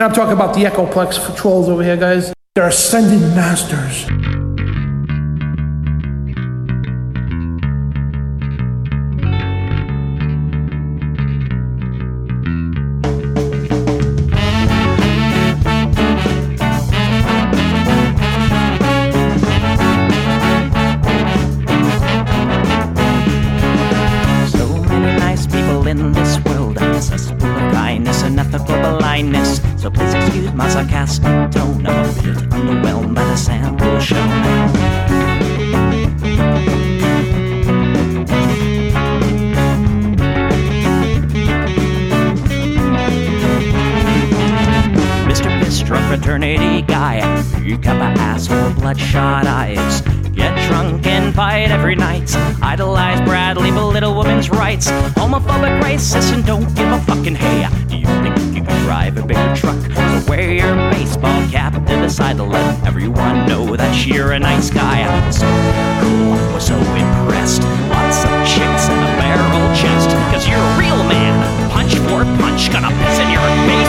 I'm talking about the Echoplex patrols over here, guys. They're ascended masters. Sarcastic tone. I'm a bit underwhelmed by the sample shown. Mr. Bistro fraternity guy, you got my ass full bloodshot eyes. Get drunk and fight every night. Idolize Bradley, belittle women's rights. Homophobic, racist, and don't give a fucking hey. Do you think you can drive a bigger truck? Wear your baseball cap to the side to let everyone know that you're a nice guy. So cool, was so impressed. Lots of chicks and a barrel chest. Cause you're a real man. Punch for punch, gonna piss in your face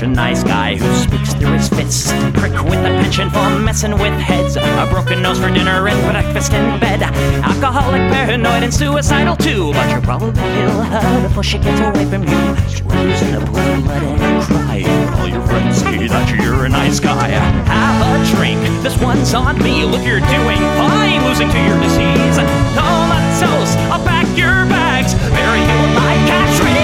Such a nice guy who speaks through his fists. Prick with a penchant for messing with heads. A broken nose for dinner and breakfast in bed. Alcoholic, paranoid, and suicidal too. But you'll probably kill her before she gets away from you. Screws in a blue blood and cry. All your friends say that you're a nice guy. Have a drink. This one's on me. Look, you're doing fine. Losing to your disease. Comatose. I'll pack your bags. Bury you like ready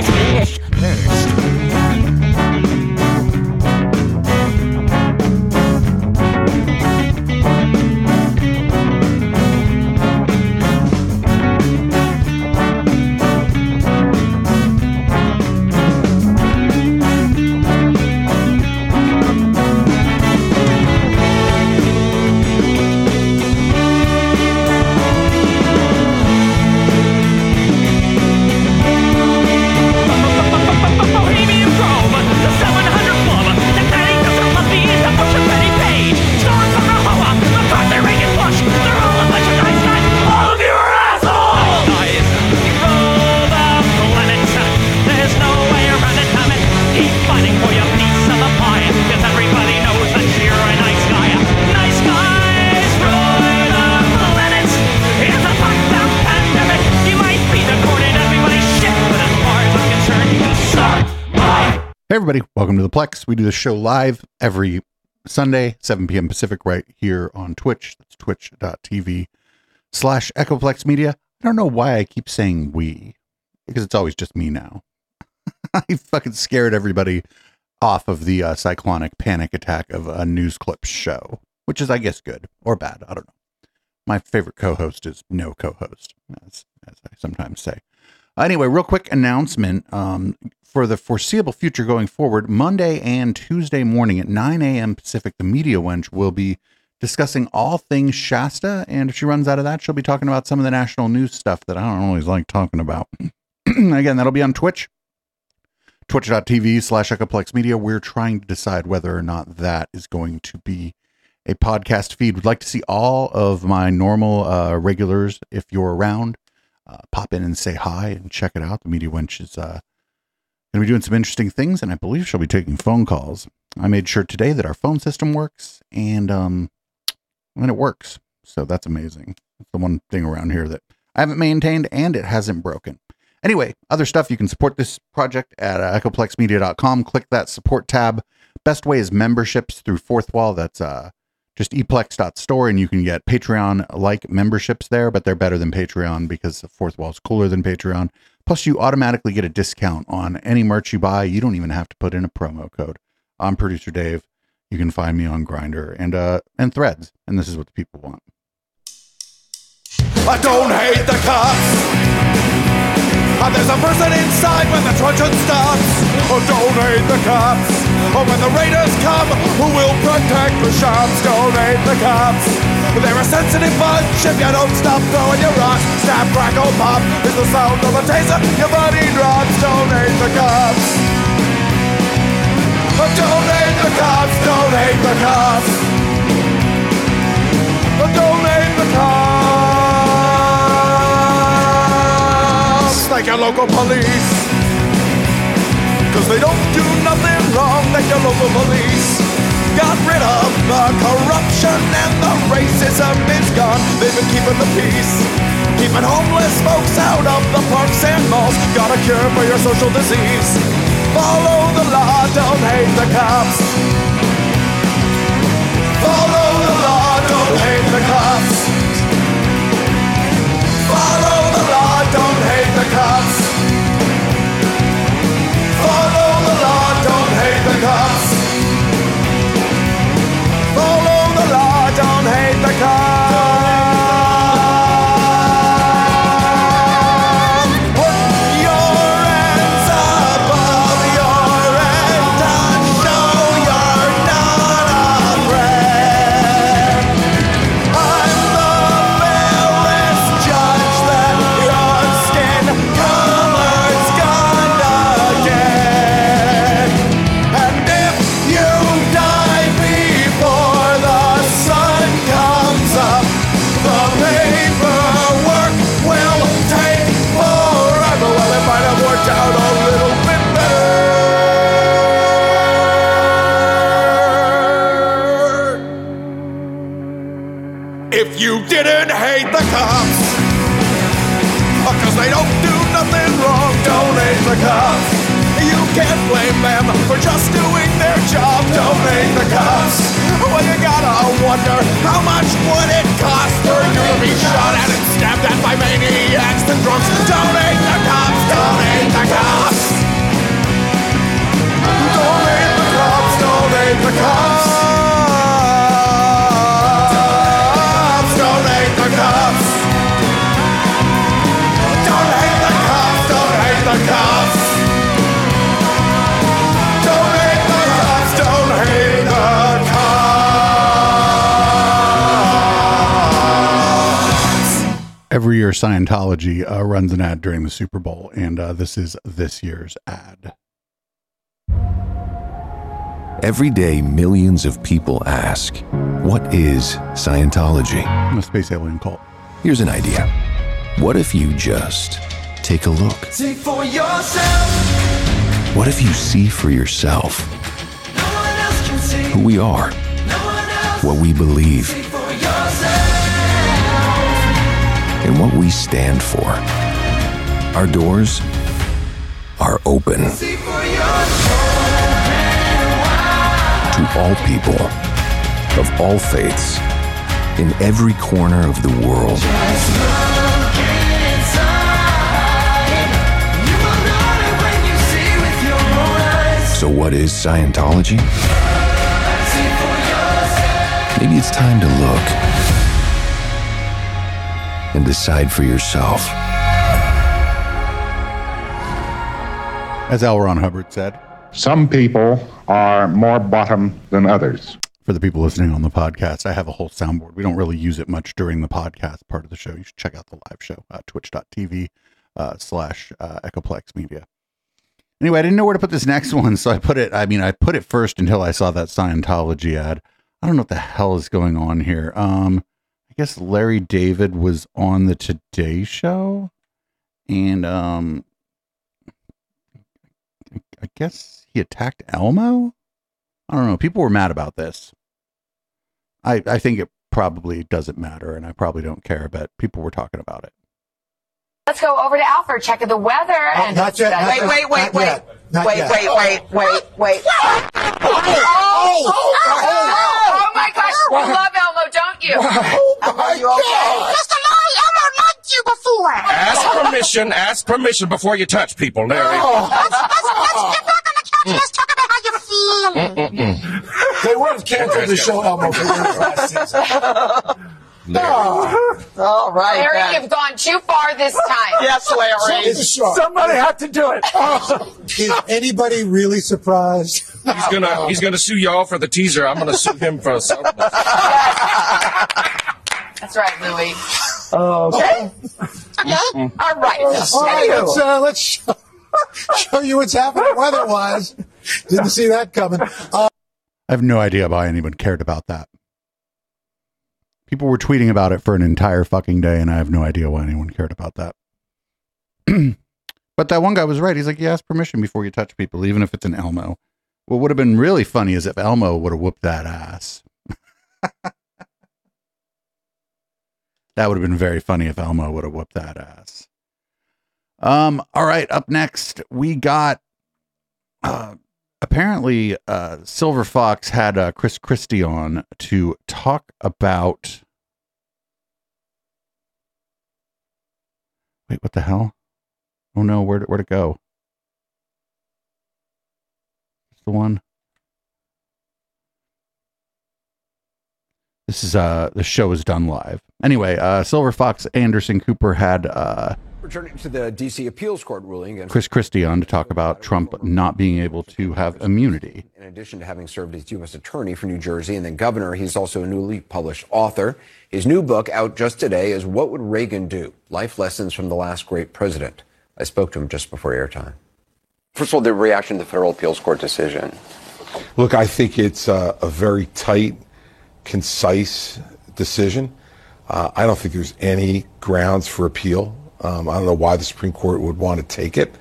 nice guys the Plex. We do the show live every Sunday, 7 p.m. Pacific, right here on Twitch. That's twitch.tv slash Echoplex Media. I don't know why I keep saying we, because it's always just me now. I fucking scared everybody off of the uh, cyclonic panic attack of a news clips show, which is, I guess, good or bad. I don't know. My favorite co host is no co host, as, as I sometimes say. Anyway, real quick announcement. Um, for the foreseeable future going forward, Monday and Tuesday morning at 9 a.m. Pacific, the Media Wench will be discussing all things Shasta. And if she runs out of that, she'll be talking about some of the national news stuff that I don't always like talking about. Again, that'll be on Twitch, twitch.tv slash Echoplex Media. We're trying to decide whether or not that is going to be a podcast feed. Would like to see all of my normal uh, regulars if you're around. Uh, pop in and say hi and check it out. The Media Wench is uh, Going to be doing some interesting things, and I believe she'll be taking phone calls. I made sure today that our phone system works, and um, and it works. So that's amazing. It's the one thing around here that I haven't maintained, and it hasn't broken. Anyway, other stuff you can support this project at uh, echoplexmedia.com. Click that support tab. Best way is memberships through Fourth Wall. That's uh, just eplex.store, and you can get Patreon like memberships there, but they're better than Patreon because the Fourth Wall is cooler than Patreon. Plus, you automatically get a discount on any merch you buy. You don't even have to put in a promo code. I'm producer Dave. You can find me on Grindr and uh and Threads, and this is what the people want. I don't hate the cops. And there's a person inside when the truncheon stops. Oh, don't hate the cops. Oh, when the raiders come, who will protect the shops? Don't hate the cops. They're a sensitive bunch if you don't stop throwing your rocks. Snap, crackle, pop is the sound of a taser. Your body drops. Don't hate the cops. Oh, don't hate the cops. Don't hate the cops. Like your local police. Cause they don't do nothing wrong like your local police. Got rid of the corruption and the racism is gone. They've been keeping the peace. Keeping homeless folks out of the parks and malls. Got a cure for your social disease. Follow the law, don't hate the cops. Follow the law, don't hate the cops. Cops. Scientology uh, runs an ad during the Super Bowl, and uh, this is this year's ad. Every day, millions of people ask, What is Scientology? A space alien cult. Here's an idea. What if you just take a look? See for yourself. What if you see for yourself No one else can see. who we are, No one else. what we believe, and what we stand for? Our doors are open to all people of all faiths in every corner of the world. So, what is Scientology? Maybe it's time to look and decide for yourself. As L. Ron Hubbard said, Some people are more bottom than others. for the people listening on the podcast, I have a whole soundboard. We don't really use it much during the podcast part of the show. You should check out the live show, uh, twitch.tv uh, slash uh, Echoplex Media. Anyway, I didn't know where to put this next one, so I put it, I mean, I put it first until I saw that Scientology ad. I don't know what the hell is going on here. Um, I guess Larry David was on the Today Show, and um, I I guess he attacked Elmo. I don't know. People were mad about this. I I think it probably doesn't matter, and I probably don't care. But people were talking about it. Let's go over to Alfred, check the weather. and not yet, not Wait, yet, wait, wait, not wait. yet, not wait, yet. wait, wait, wait, wait, oh, oh, oh, my gosh, you love Elmo, don't you? Elmo, are you okay? Mr. Larry, Elmo liked you before. Ask permission. Ask permission before you touch people, Larry. Let's, let's, let's get back on the couch and let's talk about how you're feeling. They would have canceled the show Elmo for the last season. All right. Larry, you've gone too far this time. yes, Larry. Somebody had to do it. Is anybody really surprised? He's gonna he's gonna sue y'all for the teaser. I'm gonna sue him for something. That's right, Louie. Okay. Okay. All right. All right, let's, uh, let's show, show you what's happening weather-wise. Didn't see that coming. Uh, I have no idea why anyone cared about that. People were tweeting about it for an entire fucking day, and I have no idea why anyone cared about that. but that one guy was right. He's like, you ask permission before you touch people, even if it's an Elmo. What would have been really funny is if Elmo would have whooped that ass. that would have been very funny if Elmo would have whooped that ass. Um, all right, up next, we got uh apparently uh Silver Fox had uh Chris Christie on to talk about Wait, what the hell? Oh no, where where to go? It's the one. This is uh the show is done live. Anyway, uh Silver Fox Anderson Cooper had uh Returning to the D.C. Appeals Court ruling against Chris Christie on to talk about Trump not being able to have immunity. In addition to having served as U.S. Attorney for New Jersey and then governor, he's also a newly published author. His new book, out just today, is What Would Reagan Do? Life Lessons from the Last Great President. I spoke to him just before airtime. First of all, the reaction to the federal appeals court decision. Look, I think it's uh, a very tight, concise decision. Uh, I don't think there's any grounds for appeal. Um, I don't know why the Supreme Court would want to take it.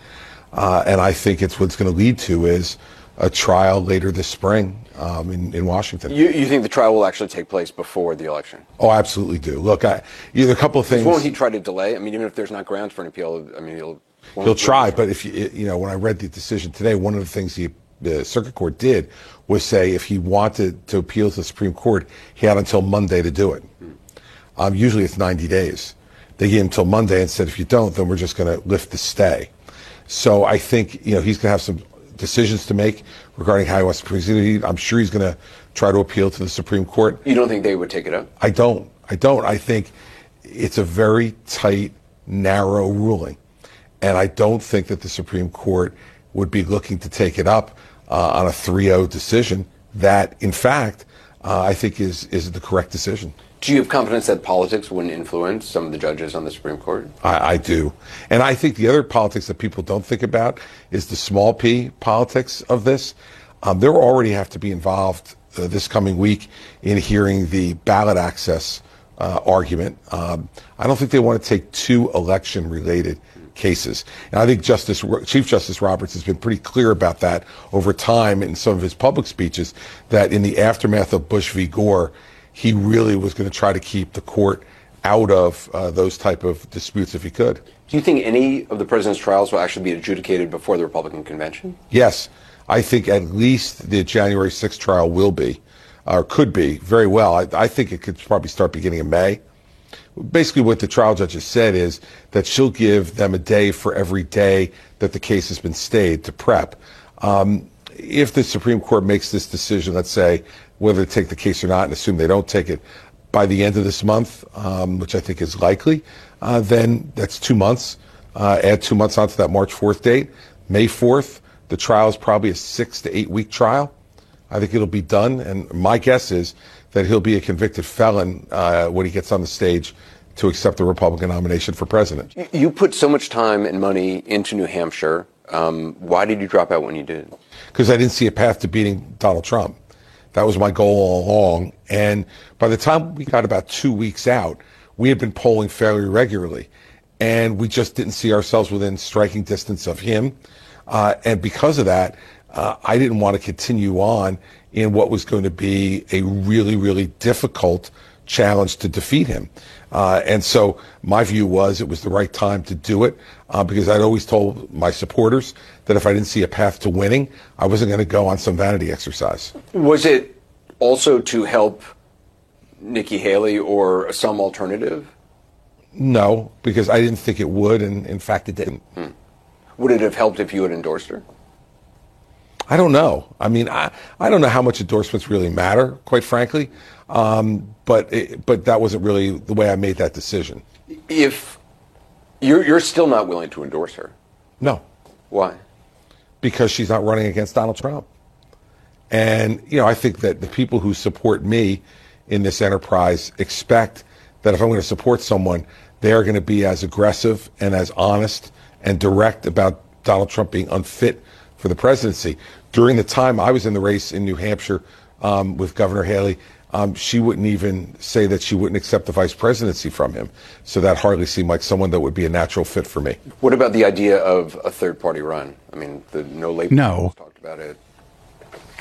Uh, and I think it's what's going to lead to is a trial later this spring um, in, in Washington. You, you think the trial will actually take place before the election? oh, I absolutely do. Look, I, you know, a couple of things. Won't he try to delay? I mean, even if there's not grounds for an appeal, I mean, he'll. He'll try, but if you you know when I read the decision today, one of the things the, the circuit court did was say if he wanted to appeal to the Supreme Court, he had until Monday to do it. Um, usually it's 90 days. They gave him until Monday and said if you don't, then we're just going to lift the stay. So I think you know he's going to have some decisions to make regarding how he wants to proceed. I'm sure he's going to try to appeal to the Supreme Court. You don't think they would take it up? I don't. I don't. I think it's a very tight, narrow ruling. And I don't think that the Supreme Court would be looking to take it up uh, on a 3 0 decision that, in fact, uh, I think is, is the correct decision. Do you have confidence that politics wouldn't influence some of the judges on the Supreme Court? I, I do. And I think the other politics that people don't think about is the small p politics of this. Um, they already have to be involved uh, this coming week in hearing the ballot access uh, argument. Um, I don't think they want to take two election related cases. And I think Justice Chief Justice Roberts has been pretty clear about that over time in some of his public speeches that in the aftermath of Bush v. Gore, he really was going to try to keep the court out of uh, those type of disputes if he could. Do you think any of the president's trials will actually be adjudicated before the Republican convention? Yes, I think at least the January 6th trial will be, or could be, very well. I, I think it could probably start beginning in May. Basically, what the trial judge has said is that she'll give them a day for every day that the case has been stayed to prep. Um, if the Supreme Court makes this decision, let's say whether to take the case or not, and assume they don't take it by the end of this month, um, which I think is likely, uh, then that's two months. Uh, add two months onto that March 4th date. May 4th, the trial is probably a six to eight week trial. I think it'll be done, and my guess is that he'll be a convicted felon uh, when he gets on the stage to accept the Republican nomination for president. You- You put so much time and money into New Hampshire. Um, why did you drop out when you did? because I didn't see a path to beating Donald Trump. That was my goal all along. And by the time we got about two weeks out, we had been polling fairly regularly. And we just didn't see ourselves within striking distance of him. Uh, and because of that, uh, I didn't want to continue on in what was going to be a really, really difficult challenge to defeat him. Uh, and so my view was it was the right time to do it uh, because I'd always told my supporters that if I didn't see a path to winning, I wasn't going to go on some vanity exercise. Was it also to help Nikki Haley or some alternative? No, because I didn't think it would, and in fact, it didn't. Hmm. Would it have helped if you had endorsed her? I don't know. I mean, I, I don't know how much endorsements really matter, quite frankly. Um, but it, but that wasn't really the way I made that decision. If you're you're still not willing to endorse her, No, why? Because she's not running against Donald Trump. And you know, I think that the people who support me in this enterprise expect that if I'm going to support someone, they are going to be as aggressive and as honest and direct about Donald Trump being unfit for the presidency. During the time I was in the race in New Hampshire um, with Governor Haley, um, she wouldn't even say that she wouldn't accept the vice presidency from him. So that hardly seemed like someone that would be a natural fit for me. What about the idea of a third party run? I mean, the no label No. talked about it.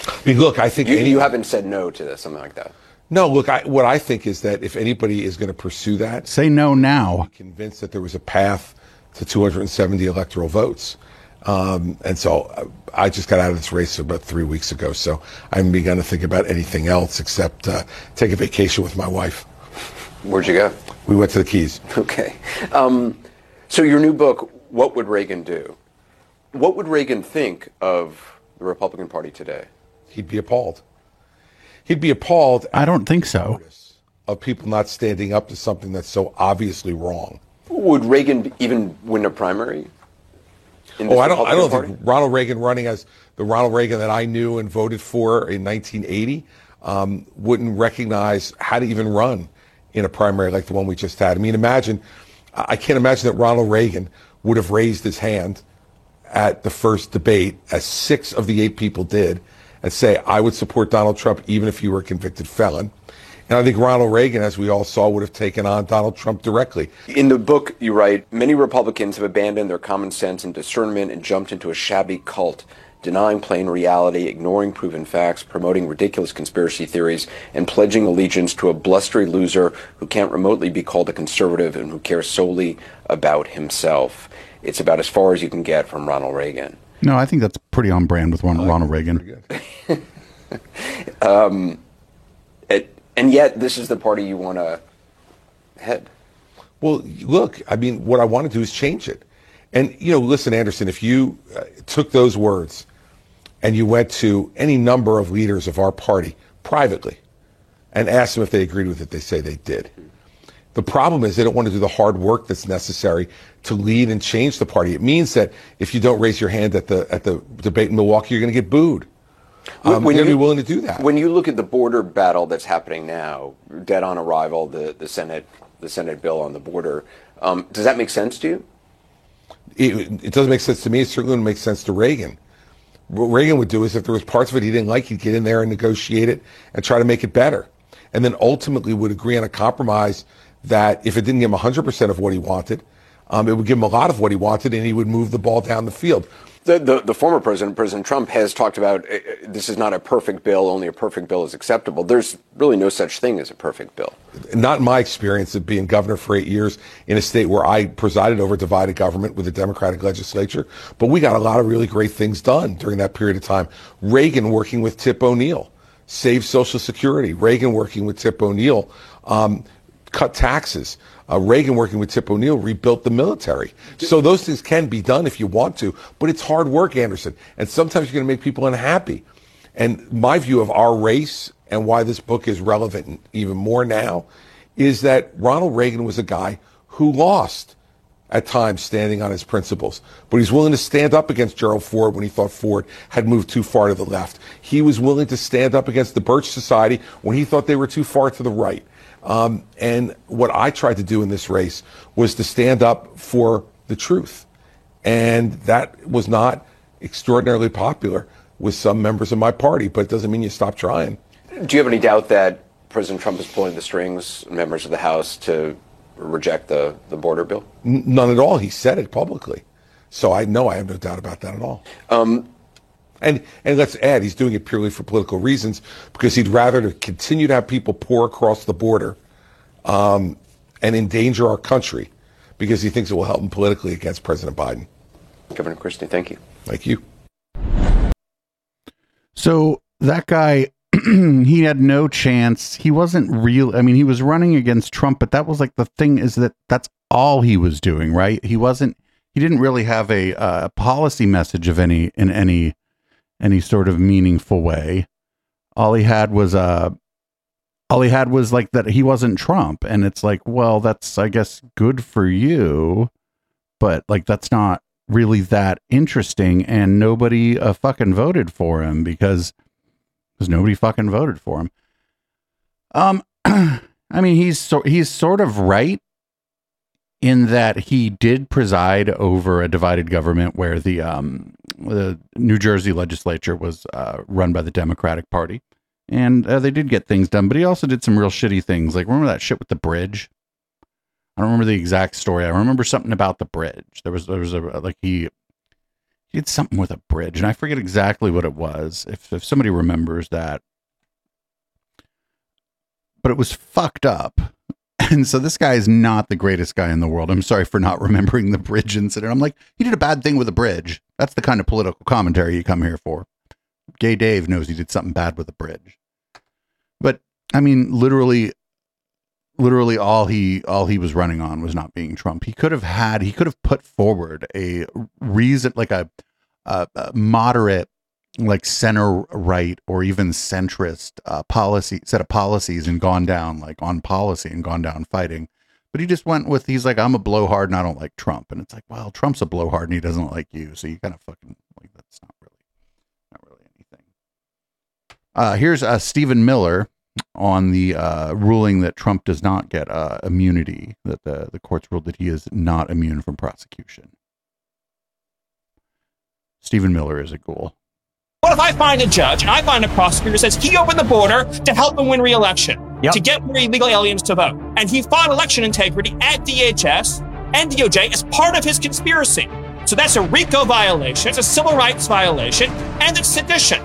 I mean, look, I think You, any- you haven't said no to this, something like that. No, look, I, what I think is that if anybody is going to pursue that, Say no now. convinced that there was a path to 270 electoral votes. Um, and so uh, I just got out of this race about three weeks ago. So I haven't begun to think about anything else except uh, take a vacation with my wife. Where'd you go? We went to the Keys. Okay. Um, so your new book, What Would Reagan Do? What would Reagan think of the Republican Party today? He'd be appalled. He'd be appalled I don't think so. of people not standing up to something that's so obviously wrong. Would Reagan even win a primary? Oh, I don't. I don't Republican think Ronald Reagan running as the Ronald Reagan that I knew and voted for in 1980 um, wouldn't recognize how to even run in a primary like the one we just had. I mean, imagine. I I can't imagine that Ronald Reagan would have raised his hand at the first debate, as six of the eight people did, and say, "I would support Donald Trump even if he were a convicted felon." And I think Ronald Reagan, as we all saw, would have taken on Donald Trump directly. In the book, you write many Republicans have abandoned their common sense and discernment and jumped into a shabby cult, denying plain reality, ignoring proven facts, promoting ridiculous conspiracy theories, and pledging allegiance to a blustery loser who can't remotely be called a conservative and who cares solely about himself. It's about as far as you can get from Ronald Reagan. No, I think that's pretty on brand with Ron- Ronald Reagan. Um, it, and yet, this is the party you want to head. Well, look, I mean, what I want to do is change it. And, you know, listen, Anderson, if you uh, took those words and you went to any number of leaders of our party privately and asked them if they agreed with it, they say they did. The problem is they don't want to do the hard work that's necessary to lead and change the party. It means that if you don't raise your hand at the at the debate in Milwaukee, you're going to get booed. Um, When you're you- willing to do that. When you look at the border battle that's happening now, dead on arrival, the, the Senate the Senate bill on the border, um, does that make sense to you? it, it doesn't make sense to me. It certainly wouldn't make sense to Reagan. What Reagan would do is if there was parts of it he didn't like, he'd get in there and negotiate it and try to make it better. And then ultimately would agree on a compromise that if it didn't give him 100% of what he wanted, um, it would give him a lot of what he wanted and he would move the ball down the field. The, the, the former president, President Trump, has talked about uh, uh, this is not a perfect bill, only a perfect bill is acceptable. There's really no such thing as a perfect bill. Not in my experience of being governor for eight years in a state where I presided over divided government with a Democratic legislature, but we got a lot of really great things done during that period of time. Reagan working with Tip O'Neill saved Social Security. Reagan working with Tip O'Neill um, cut taxes. Uh, Reagan working with Tip O'Neill rebuilt the military. So those things can be done if you want to, but it's hard work, Anderson. And sometimes you're going to make people unhappy. And my view of our race and why this book is relevant even more now is that Ronald Reagan was a guy who lost at times standing on his principles. But he's willing to stand up against Gerald Ford when he thought Ford had moved too far to the left. He was willing to stand up against the Birch Society when he thought they were too far to the right. Um, and what I tried to do in this race was to stand up for the truth. And that was not extraordinarily popular with some members of my party, but it doesn't mean you stop trying. Do you have any doubt that President Trump is pulling the strings, members of the House, to reject the, the border bill? N- None at all. He said it publicly. So I know I have no doubt about that at all. Um, and and let's add, he's doing it purely for political reasons because he'd rather to continue to have people pour across the border um, and endanger our country because he thinks it will help him politically against President Biden. Governor Christie, thank you. Thank you. So that guy, he had no chance. He wasn't real. I mean, he was running against Trump, but that was like the thing is that that's all he was doing, right? He wasn't. He didn't really have a uh, policy message of any in any any sort of meaningful way. All he had was uh all he had was like that he wasn't Trump, and it's like, well, that's I guess good for you, but like that's not really that interesting, and nobody uh, fucking voted for him because because nobody fucking voted for him. Um, I mean, he's so he's sort of right in that he did preside over a divided government where the um the New Jersey legislature was uh, run by the Democratic Party, and uh, they did get things done. But he also did some real shitty things. Like remember that shit with the bridge. I don't remember the exact story. I remember something about the bridge. There was there was a like he he did something with a bridge, and I forget exactly what it was. If if somebody remembers that, but it was fucked up. And so this guy is not the greatest guy in the world. I'm sorry for not remembering the bridge incident. I'm like, he did a bad thing with a bridge. That's the kind of political commentary you come here for. Gay Dave knows he did something bad with a bridge. But I mean, literally literally all he all he was running on was not being Trump. He could have had he could have put forward a reason like a, a, a moderate like center right or even centrist uh, policy set of policies and gone down like on policy and gone down fighting. But he just went with he's like I'm a blowhard and I don't like Trump and it's like well Trump's a blowhard and he doesn't like you so you kind of fucking like that's not really not really anything. Uh, here's uh, Stephen Miller on the uh, ruling that Trump does not get uh, immunity, that the, the courts ruled that he is not immune from prosecution. Stephen Miller is a ghoul. What if I find a judge and I find a prosecutor who says he opened the border to help him win re-election, Yep. to get more illegal aliens to vote, and he fought election integrity at DHS and DOJ as part of his conspiracy? So that's a RICO violation, it's a civil rights violation, and it's sedition.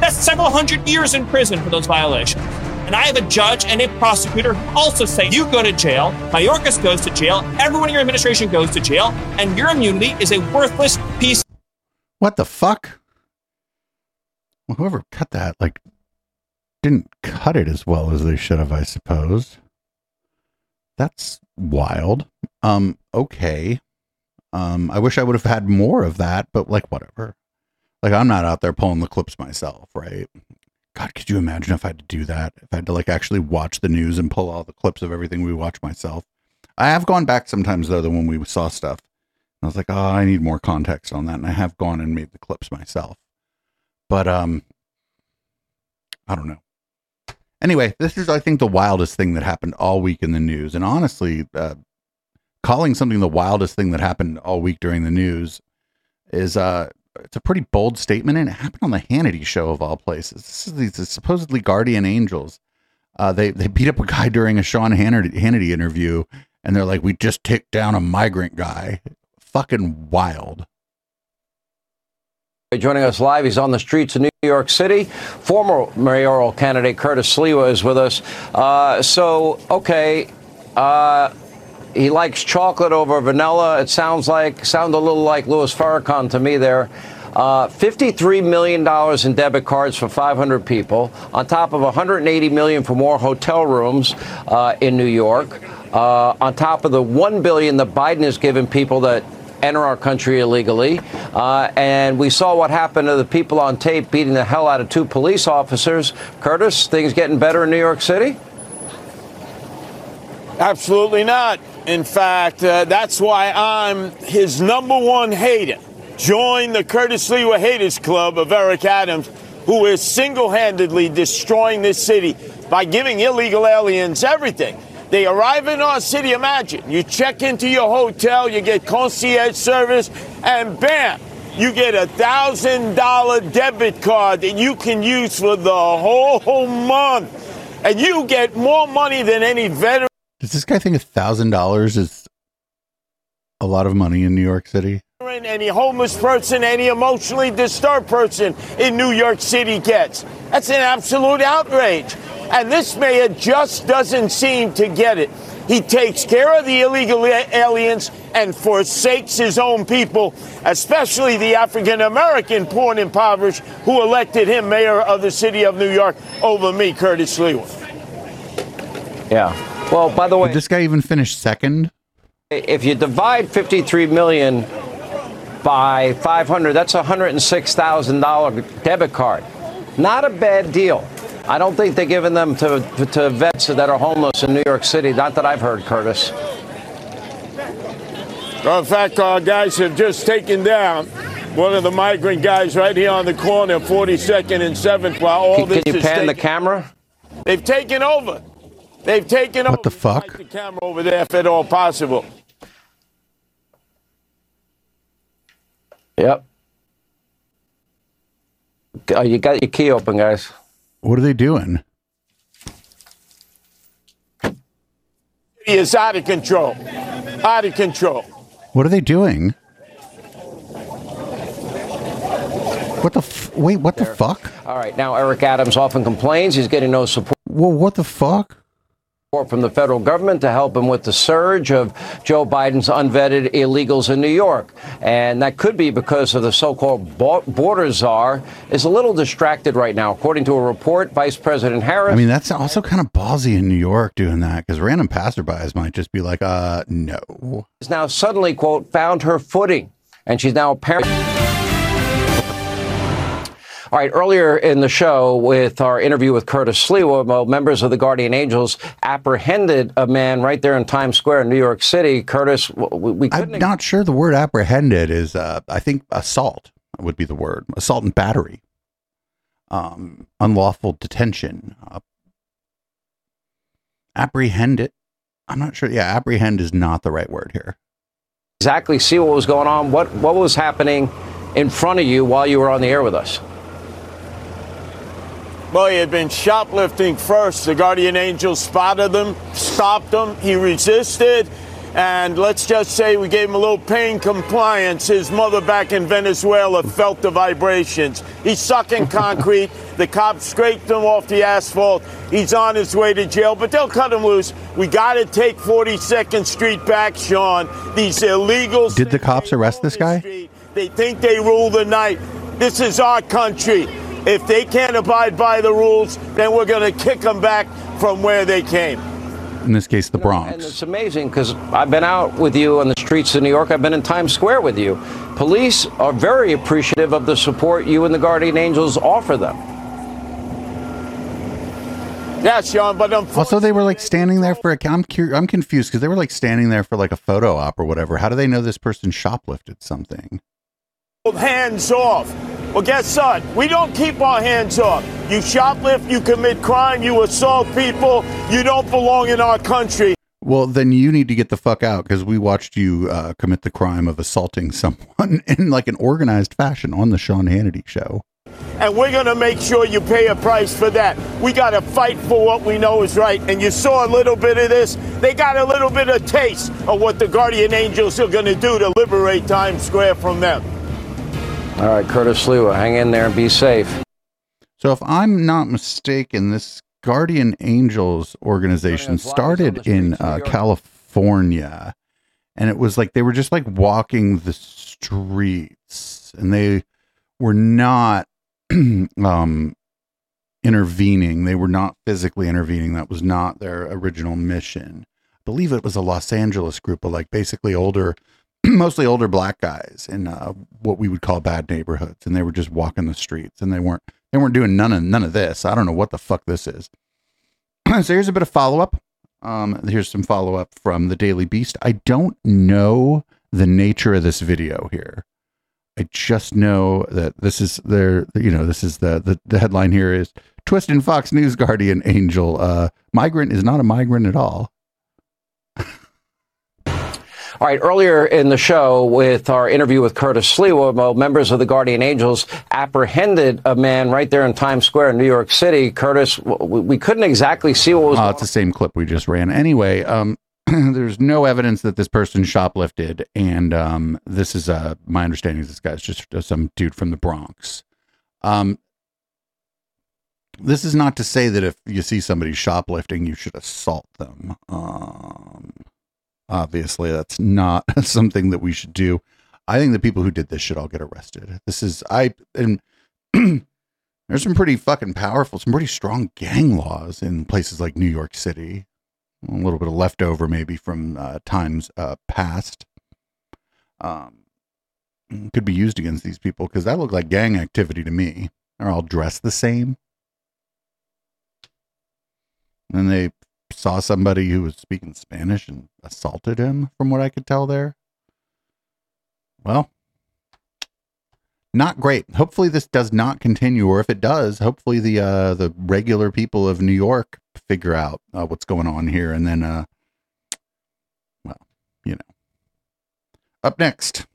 That's several hundred years in prison for those violations. And I have a judge and a prosecutor who also say you go to jail, Mayorkas goes to jail, everyone in your administration goes to jail, and your immunity is a worthless piece. What the fuck? Well, whoever cut that, like, didn't cut it as well as they should have, I suppose. That's wild. Um, okay. Um, I wish I would have had more of that, but like, whatever. Like, I'm not out there pulling the clips myself, right? God, could you imagine if I had to do that? If I had to like actually watch the news and pull all the clips of everything we watch myself. I have gone back sometimes though, than when we saw stuff. I was like, oh, I need more context on that, and I have gone and made the clips myself. But um, I don't know. Anyway, this is I think the wildest thing that happened all week in the news, and honestly, uh, calling something the wildest thing that happened all week during the news is uh it's a pretty bold statement, and it happened on the Hannity show of all places. This is these supposedly guardian angels. Uh, they they beat up a guy during a Sean Hannity, Hannity interview, and they're like, "We just ticked down a migrant guy." Fucking wild. Joining us live, he's on the streets of New York City. Former mayoral candidate Curtis Sliwa is with us. Uh, so, okay, uh, he likes chocolate over vanilla. It sounds like sound a little like Louis Farrakhan to me there. Uh, $53 million in debit cards for 500 people, on top of 180 million for more hotel rooms uh, in New York, uh, on top of the 1 billion that Biden has given people that enter our country illegally. Uh, and we saw what happened to the people on tape beating the hell out of two police officers. Curtis, things getting better in New York City? Absolutely not. In fact, uh, that's why I'm his number one hater. Join the Curtis Sliwa Haters Club of Eric Adams, who is single handedly destroying this city by giving illegal aliens everything. They arrive in our city, imagine. You check into your hotel, you get concierge service, and bam, you get a thousand dollar debit card that you can use for the whole month. And you get more money than any veteran. Does this guy think a thousand dollars is a lot of money in New York City? Any homeless person, any emotionally disturbed person in New York City gets. That's an absolute outrage. And this mayor just doesn't seem to get it. He takes care of the illegal aliens and forsakes his own people, especially the African American poor and impoverished who elected him mayor of the city of New York over me, Curtis Sliwa. Yeah. Well, by the way, Did this guy even finished second? if you divide 53 million by 500, that's a $106,000 debit card. Not a bad deal. I don't think they're giving them to, to vets that are homeless in New York City. Not that I've heard, Curtis. Well, in fact, our guys have just taken down one of the migrant guys right here on the corner, 42nd and 7th, while all Can, this can you is pan the camera? They've taken over. They've taken over. What the fuck? The camera over there, if at all possible. Yep. Oh, you got your key open, guys. What are they doing? He is out of control. Out of control. What are they doing? What the f- wait? What the fuck? All right. Now, Eric Adams often complains he's getting no support. Well, what the fuck? From the federal government to help him with the surge of Joe Biden's unvetted illegals in New York. And that could be because of the so called border czar is a little distracted right now. According to a report, Vice President Harris. I mean, that's also kind of ballsy in New York doing that because random passerbys might just be like, uh, no. has now suddenly, quote, found her footing. And she's now apparently. All right, earlier in the show with our interview with Curtis Sliwa, members of the Guardian Angels apprehended a man right there in Times Square in New York City. Curtis, we, we I'm not sure the word apprehended is, uh, I think assault would be the word. Assault and battery. Um, unlawful detention. Uh, apprehend it. I'm not sure. Yeah, apprehend is not the right word here. exactly see what was going on. What what was happening in front of you while you were on the air with us? Well, he had been shoplifting first. The guardian angel spotted them, stopped him. He resisted. And let's just say we gave him a little pain compliance. His mother back in Venezuela felt the vibrations. He's sucking concrete. The cops scraped him off the asphalt. He's on his way to jail, but they'll cut him loose. We got to take 42nd Street back, Sean. These illegals. Did the cops arrest this guy? They think they rule the night. This is our country. If they can't abide by the rules, then we're going to kick them back from where they came. In this case, the And Bronx. it's amazing because I've been out with you on the streets of New York. I've been in Times Square with you. Police are very appreciative of the support you and the Guardian Angels offer them. Yeah, Sean, but I'm Also, they were like standing there for a. I'm cur- I'm confused because they were like standing there for like a photo op or whatever. How do they know this person shoplifted something? hands off. Well, guess what? We don't keep our hands off. You shoplift, you commit crime, you assault people, you don't belong in our country. Well, then you need to get the fuck out because we watched you uh, commit the crime of assaulting someone in like an organized fashion on the Sean Hannity show. And we're going to make sure you pay a price for that. We got to fight for what we know is right. And you saw a little bit of this. They got a little bit of taste of what the guardian angels are going to do to liberate Times Square from them. All right, Curtis Sliwa, hang in there and be safe. So, if I'm not mistaken, this Guardian Angels organization started in uh, California, and it was like they were just like walking the streets, and they were not um, intervening. They were not physically intervening. That was not their original mission. I believe it was a Los Angeles group of like basically older, mostly older black guys in uh, what we would call bad neighborhoods, and they were just walking the streets, and they weren't they weren't doing none of none of this. I don't know what the fuck this is. so here's a bit of follow up. Um, here's some follow up from the Daily Beast. I don't know the nature of this video here. I just know that this is their, you know, this is the the, the headline here is twist in Fox News Guardian Angel. Uh, migrant is not a migrant at all. All right, earlier in the show with our interview with Curtis Sliwa, members of the Guardian Angels apprehended a man right there in Times Square in New York City. Curtis, we we couldn't exactly see what was Oh, it's the same clip we just ran. Anyway, um, there's no evidence that this person shoplifted, and um, this is uh, my understanding is this guy's just uh, some dude from the Bronx. Um, this is not to say that if you see somebody shoplifting, you should assault them. Um, obviously, that's not something that we should do. I think the people who did this should all get arrested. This is I and there's some pretty fucking powerful, some pretty strong gang laws in places like New York City. A little bit of leftover maybe from uh, times uh, past. Um, could be used against these people because that looked like gang activity to me. They're all dressed the same. And they saw somebody who was speaking Spanish and assaulted him, from what I could tell there. Well, not great. Hopefully this does not continue, or if it does, hopefully the uh, the regular people of New York figure out uh, what's going on here, and then, uh, well, you know. Up next,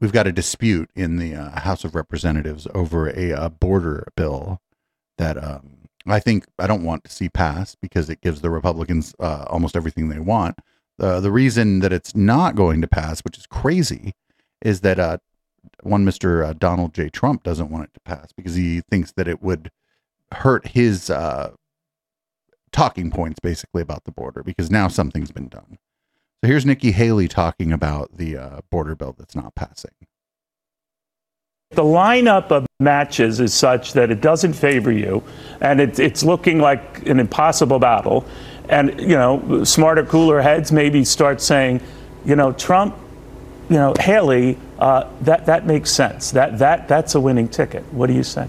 we've got a dispute in the uh, House of Representatives over a uh, border bill that um, I think I don't want to see pass because it gives the Republicans uh, almost everything they want. Uh, the reason that it's not going to pass, which is crazy, is that uh, one Mr. Uh, Donald J. Trump doesn't want it to pass because he thinks that it would hurt his uh, talking points basically about the border because now something's been done. So here's Nikki Haley talking about the uh, border bill that's not passing. The lineup of matches is such that it doesn't favor you, and it, it's looking like an impossible battle. And, you know, smarter, cooler heads maybe start saying, you know, Trump, you know, Haley, uh, that, that makes sense. That, that, that's a winning ticket. What do you say?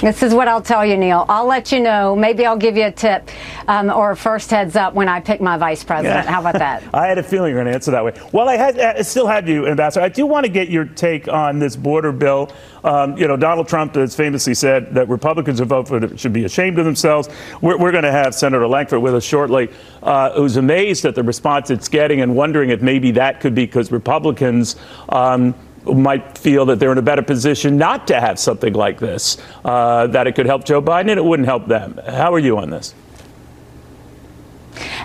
This is what I'll tell you, Neil. I'll let you know. Maybe I'll give you a tip um, or a first heads up when I pick my vice president. How about that? I had a feeling you were going to answer that way. Well, I, had, I still have you, Ambassador. I do want to get your take on this border bill. Um, you know, Donald Trump has famously said that Republicans who vote for it should be ashamed of themselves. We're, we're going to have Senator Lankford with us shortly, uh, who's amazed at the response it's getting and wondering if maybe that could be because Republicans. Um, might feel that they're in a better position not to have something like this, uh, that it could help Joe Biden and it wouldn't help them. How are you on this?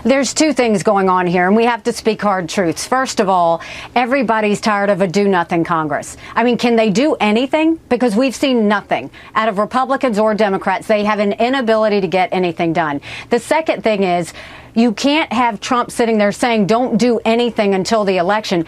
There's two things going on here, and we have to speak hard truths. First of all, everybody's tired of a do nothing Congress. I mean, can they do anything? Because we've seen nothing out of Republicans or Democrats. They have an inability to get anything done. The second thing is, you can't have Trump sitting there saying, don't do anything until the election.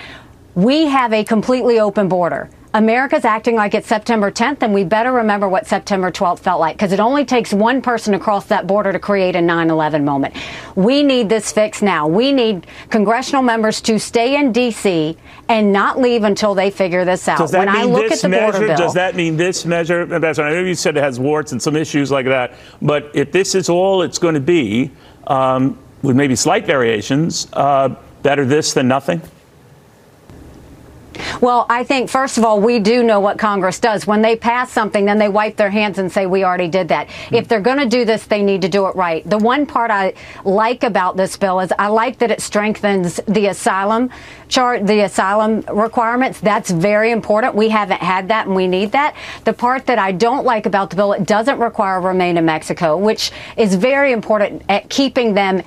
We have a completely open border. America's acting like it's September 10th, and we better remember what September 12th felt like because it only takes one person across that border to create a 9 11 moment. We need this fixed now. We need congressional members to stay in D.C. and not leave until they figure this out. Does that when mean I look this at the measure? border bill, Does that mean this measure? Ambassador, I know you said it has warts and some issues like that, but if this is all it's going to be, um, with maybe slight variations, uh, better this than nothing? Well, I think, first of all, we do know what Congress does. When they pass something, then they wipe their hands and say, we already did that. Hmm. If they're going to do this, they need to do it right. The one part I like about this bill is I like that it strengthens the asylum chart, the asylum requirements. That's very important. We haven't had that and we need that. The part that I don't like about the bill, it doesn't require remain in Mexico, which is very important at keeping them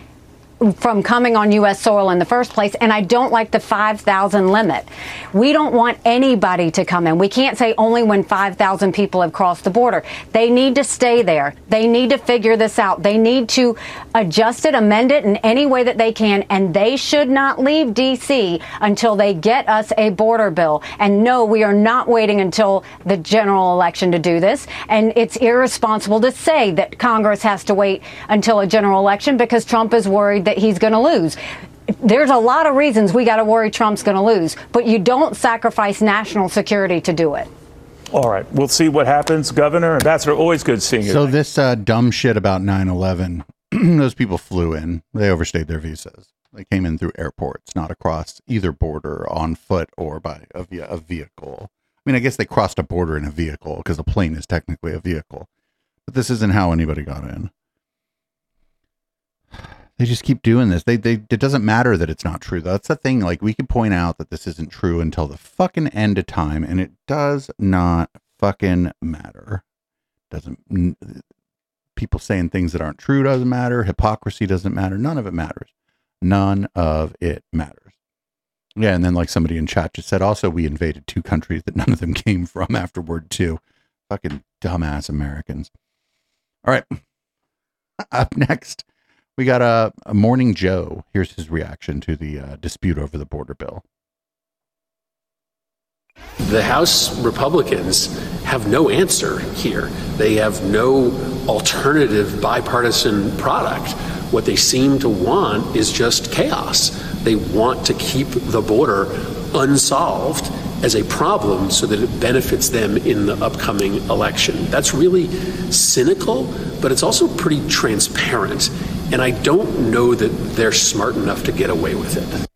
from coming on U.S. soil in the first place, and I don't like the 5,000 limit. We don't want anybody to come in. We can't say only when 5,000 people have crossed the border. They need to stay there. They need to figure this out. They need to adjust it, amend it in any way that they can, and they should not leave D.C. until they get us a border bill. And no, we are not waiting until the general election to do this. And it's irresponsible to say that Congress has to wait until a general election because Trump is worried that he's going to lose. There's a lot of reasons we got to worry Trump's going to lose, but you don't sacrifice national security to do it. All right, we'll see what happens, Governor. Ambassador, always good seeing you. So this uh, dumb shit about 9/11, those people flew in. They overstayed their visas. They came in through airports, not across either border on foot or by a, via a vehicle. I mean, I guess they crossed a border in a vehicle because a plane is technically a vehicle. But this isn't how anybody got in. They just keep doing this. They, they, it doesn't matter that it's not true. That's the thing. Like we could point out that this isn't true until the fucking end of time, and it does not fucking matter. Doesn't people saying things that aren't true doesn't matter. Hypocrisy doesn't matter. None of it matters. None of it matters. Yeah, and then like somebody in chat just said, also we invaded two countries that none of them came from afterward too. Fucking dumbass Americans. All right. Up next, we got a, a Morning Joe. Here's his reaction to the uh, dispute over the border bill. The House Republicans have no answer here. They have no alternative bipartisan product. What they seem to want is just chaos. They want to keep the border unsolved as a problem so that it benefits them in the upcoming election. That's really cynical, but it's also pretty transparent. And I don't know that they're smart enough to get away with it.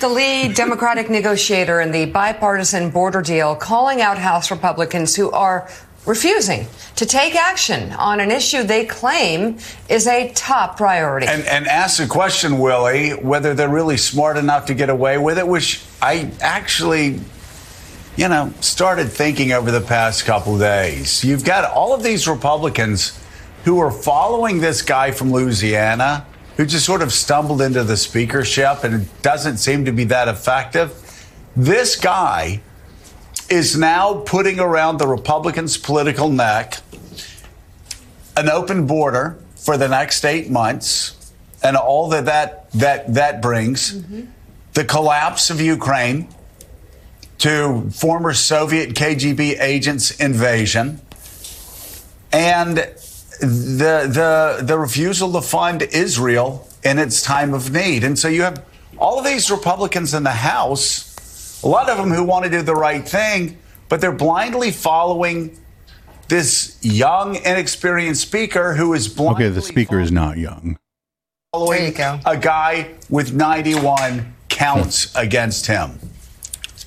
The lead Democratic negotiator in the bipartisan border deal calling out House Republicans who are refusing to take action on an issue they claim is a top priority. And, and ask the question, Willie, whether they're really smart enough to get away with it, which I actually, you know, started thinking over the past couple days. You've got all of these Republicans who are following this guy from Louisiana who just sort of stumbled into the speakership and doesn't seem to be that effective. This guy is now putting around the Republicans' political neck an open border for the next eight months and all that that that, that brings, mm-hmm. the collapse of Ukraine to former Soviet KGB agents' invasion, and the the the refusal to fund Israel in its time of need. And so you have all of these Republicans in the House, a lot of them who want to do the right thing, but they're blindly following this young, inexperienced speaker who is blindly Okay, the speaker is not young. following a guy with 91 counts hmm. against him.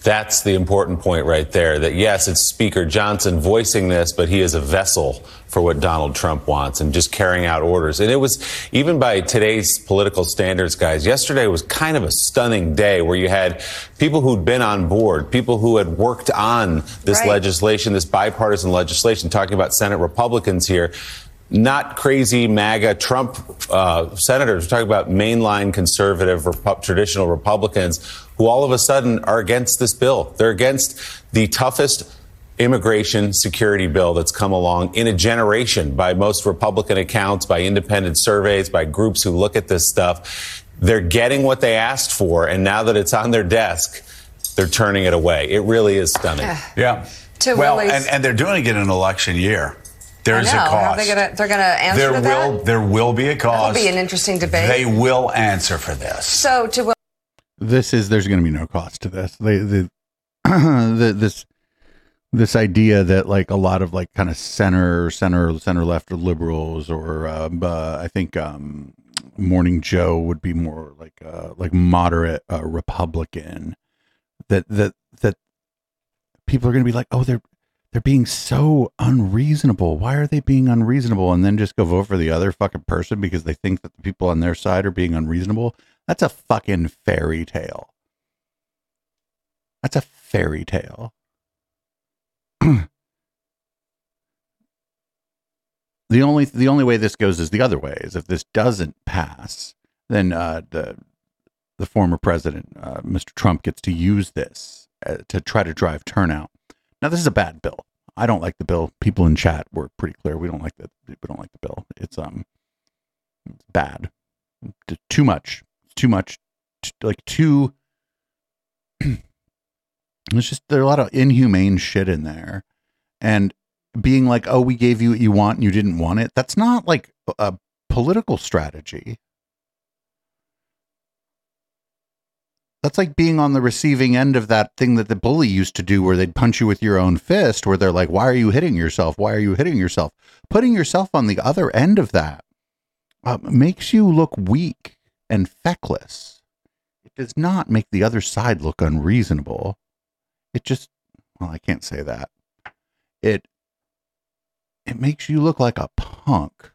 That's the important point right there. That yes, it's Speaker Johnson voicing this, but he is a vessel for what Donald Trump wants and just carrying out orders. And it was, even by today's political standards, guys, yesterday was kind of a stunning day where you had people who'd been on board, people who had worked on this Right. legislation, this bipartisan legislation, talking about Senate Republicans here. Not crazy MAGA Trump uh, senators. We're talking about mainline conservative, Repu- traditional Republicans who all of a sudden are against this bill. They're against the toughest immigration security bill that's come along in a generation by most Republican accounts, by independent surveys, by groups who look at this stuff. They're getting what they asked for, and now that it's on their desk, they're turning it away. It really is stunning. Yeah. To well, Willie's- and, and they're doing it in an election year. There's I know. a How are cost. they gonna, they're going to answer there will that? there will be a cost. That'll be an interesting debate. They will answer for this. so to Will- This is there's going to be no cost to this. They, the, the this this idea that like a lot of like kind of center center center left liberals or um, uh, I think um, Morning Joe would be more like uh, like moderate uh, Republican. That that that people are going to be like, oh, they're they're being so unreasonable. Why are they being unreasonable? And then just go vote for the other fucking person because they think that the people on their side are being unreasonable. That's a fucking fairy tale. That's a fairy tale. the only the only way this goes is the other way. Is if this doesn't pass, then uh, the the former president, uh, Mr. Trump, gets to use this uh, to try to drive turnout. Now, this is a bad bill. I don't like the bill. People in chat were pretty clear. We don't like the we don't like the bill. It's um bad. Too much. Too much. T- Like too. It's just there are a lot of inhumane shit in there, and being like, "Oh, we gave you what you want, and you didn't want it." That's not like a political strategy. That's like being on the receiving end of that thing that the bully used to do, where they'd punch you with your own fist, where they're like, "Why are you hitting yourself? Why are you hitting yourself?" Putting yourself on the other end of that uh, makes you look weak and feckless. It does not make the other side look unreasonable. It just, well, I can't say that. It it makes you look like a punk.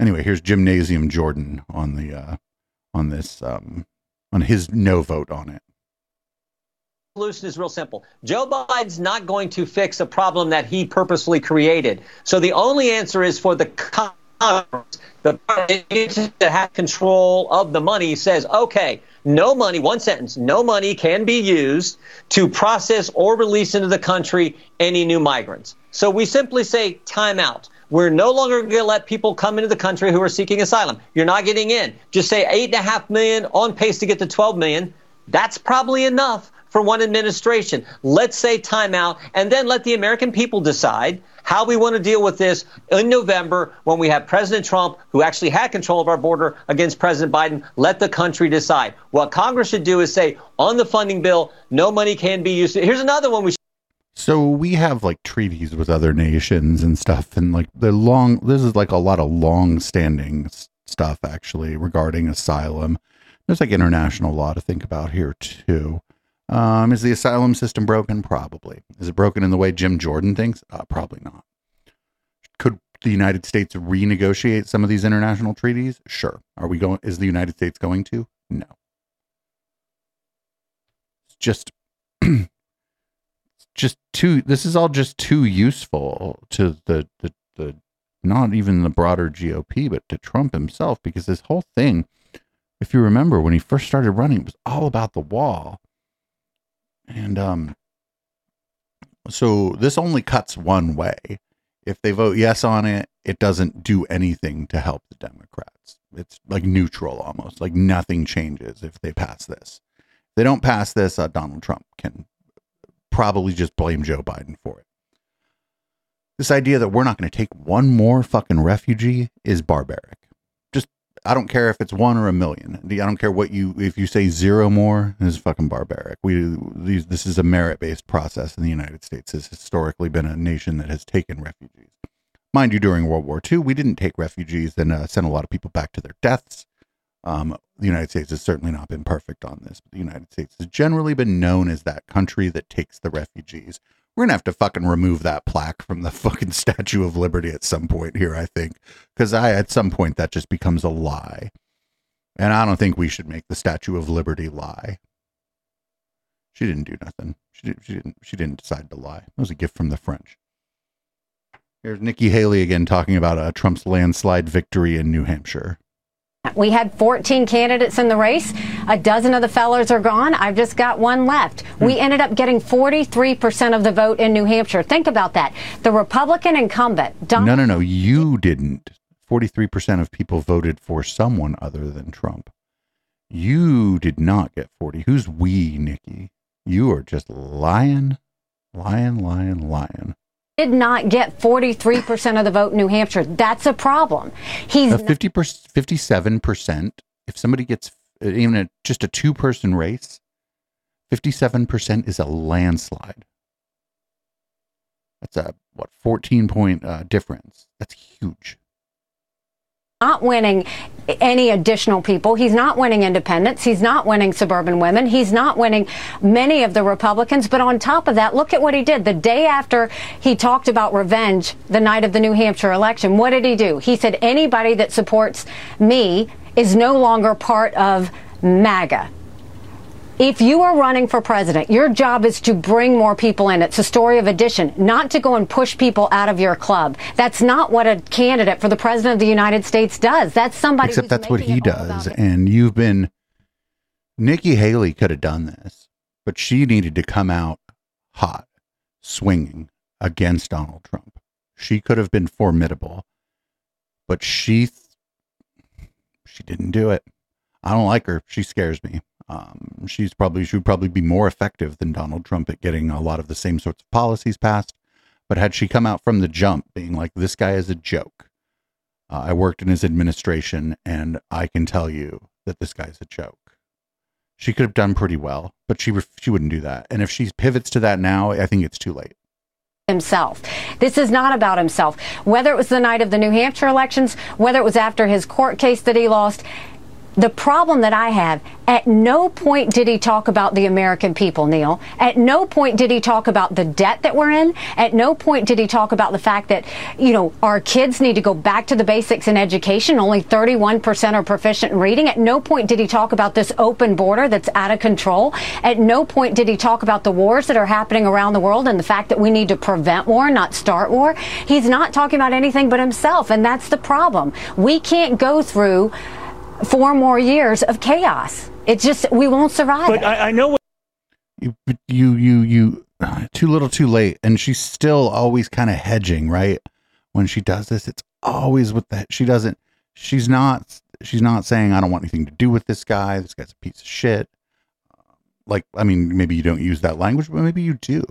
Anyway, here's Gymnasium Jordan on the uh on this um on his no vote on it. solution is real simple. Joe Biden's not going to fix a problem that he purposely created. So the only answer is for the Congress, the that has control of the money says, okay, no money, one sentence, no money can be used to process or release into the country any new migrants. So we simply say time out. We're no longer going to let people come into the country who are seeking asylum. You're not getting in. Just say eight and a half million on pace to get to 12 million. That's probably enough for one administration. Let's say timeout and then let the American people decide how we want to deal with this in November when we have President Trump, who actually had control of our border against President Biden. Let the country decide. What Congress should do is say on the funding bill, no money can be used. Here's another one we should. So we have like treaties with other nations and stuff, and like the long. This is like a lot of long-standing stuff actually regarding asylum. There's like international law to think about here too. Um, is the asylum system broken? Probably. Is it broken in the way Jim Jordan thinks? Uh, probably not. Could the United States renegotiate some of these international treaties? Sure. Are we going? Is the United States going to? No. It's just just too this is all just too useful to the the, the not even the broader GOP but to Trump himself because this whole thing if you remember when he first started running it was all about the wall and um so this only cuts one way if they vote yes on it it doesn't do anything to help the Democrats it's like neutral almost like nothing changes if they pass this if they don't pass this uh, Donald Trump can probably just blame Joe Biden for it. This idea that we're not going to take one more fucking refugee is barbaric. I don't care if it's one or a million. I don't care what you, if you say zero more, is fucking barbaric. We, these, this is a merit based process, and the United States has historically been a nation that has taken refugees. Mind you, during World War II, we didn't take refugees and uh, sent a lot of people back to their deaths. Um, the United States has certainly not been perfect on this, but the United States has generally been known as that country that takes the refugees. We're gonna have to fucking remove that plaque from the fucking Statue of Liberty at some point here, I think, because I at some point that just becomes a lie, and I don't think we should make the Statue of Liberty lie. She didn't do nothing. She did, she didn't. She didn't decide to lie. It was a gift from the French. Here's Nikki Haley again talking about uh, Trump's landslide victory in New Hampshire. We had 14 candidates in the race. A dozen of the fellows are gone. I've just got one left. We hmm. ended up getting 43% of the vote in New Hampshire. Think about that. The Republican incumbent, Donald No, no, no. You didn't. 43% of people voted for someone other than Trump. You did not get 40. Who's we, Nikki? You are just lying, lying, lying, lying. Did not get 43% of the vote in New Hampshire. That's a problem. He's Uh, 50 57%. If somebody gets uh, even a, just a two person race, 57% is a landslide. That's a, what, 14 point uh, difference. That's huge. Not winning any additional people. He's not winning independents. He's not winning suburban women. He's not winning many of the Republicans. But on top of that, look at what he did. The day after he talked about revenge the night of the New Hampshire election, what did he do? He said, anybody that supports me is no longer part of MAGA. If you are running for president, your job is to bring more people in. It's a story of addition, not to go and push people out of your club. That's not what a candidate for the president of the United States does. That's somebody Except who's that's what he does. And you've been, Nikki Haley could have done this, but she needed to come out hot, swinging against Donald Trump. She could have been formidable, but she, she didn't do it. I don't like her. She scares me. Um, she's probably she would probably be more effective than Donald Trump at getting a lot of the same sorts of policies passed. But had she come out from the jump, being like, "This guy is a joke," uh, I worked in his administration, and I can tell you that this guy's a joke. She could have done pretty well, but she ref- she wouldn't do that. And if she pivots to that now, I think it's too late. himself. This is not about himself. Whether it was the night of the New Hampshire elections, whether it was after his court case that he lost, the problem that I have, at no point did he talk about the American people, Neil. At no point did he talk about the debt that we're in. At no point did he talk about the fact that, you know, our kids need to go back to the basics in education. Only 31% are proficient in reading. At no point did he talk about this open border that's out of control. At no point did he talk about the wars that are happening around the world and the fact that we need to prevent war, not start war. He's not talking about anything but himself, and that's the problem. We can't go through four more years of chaos. It just we won't survive. But. I, I know what you you you you uh, too little too late and she's still always kind of hedging right when she does this it's always with that she doesn't she's not she's not saying i don't want anything to do with this guy this guy's a piece of shit like i mean maybe you don't use that language but maybe you do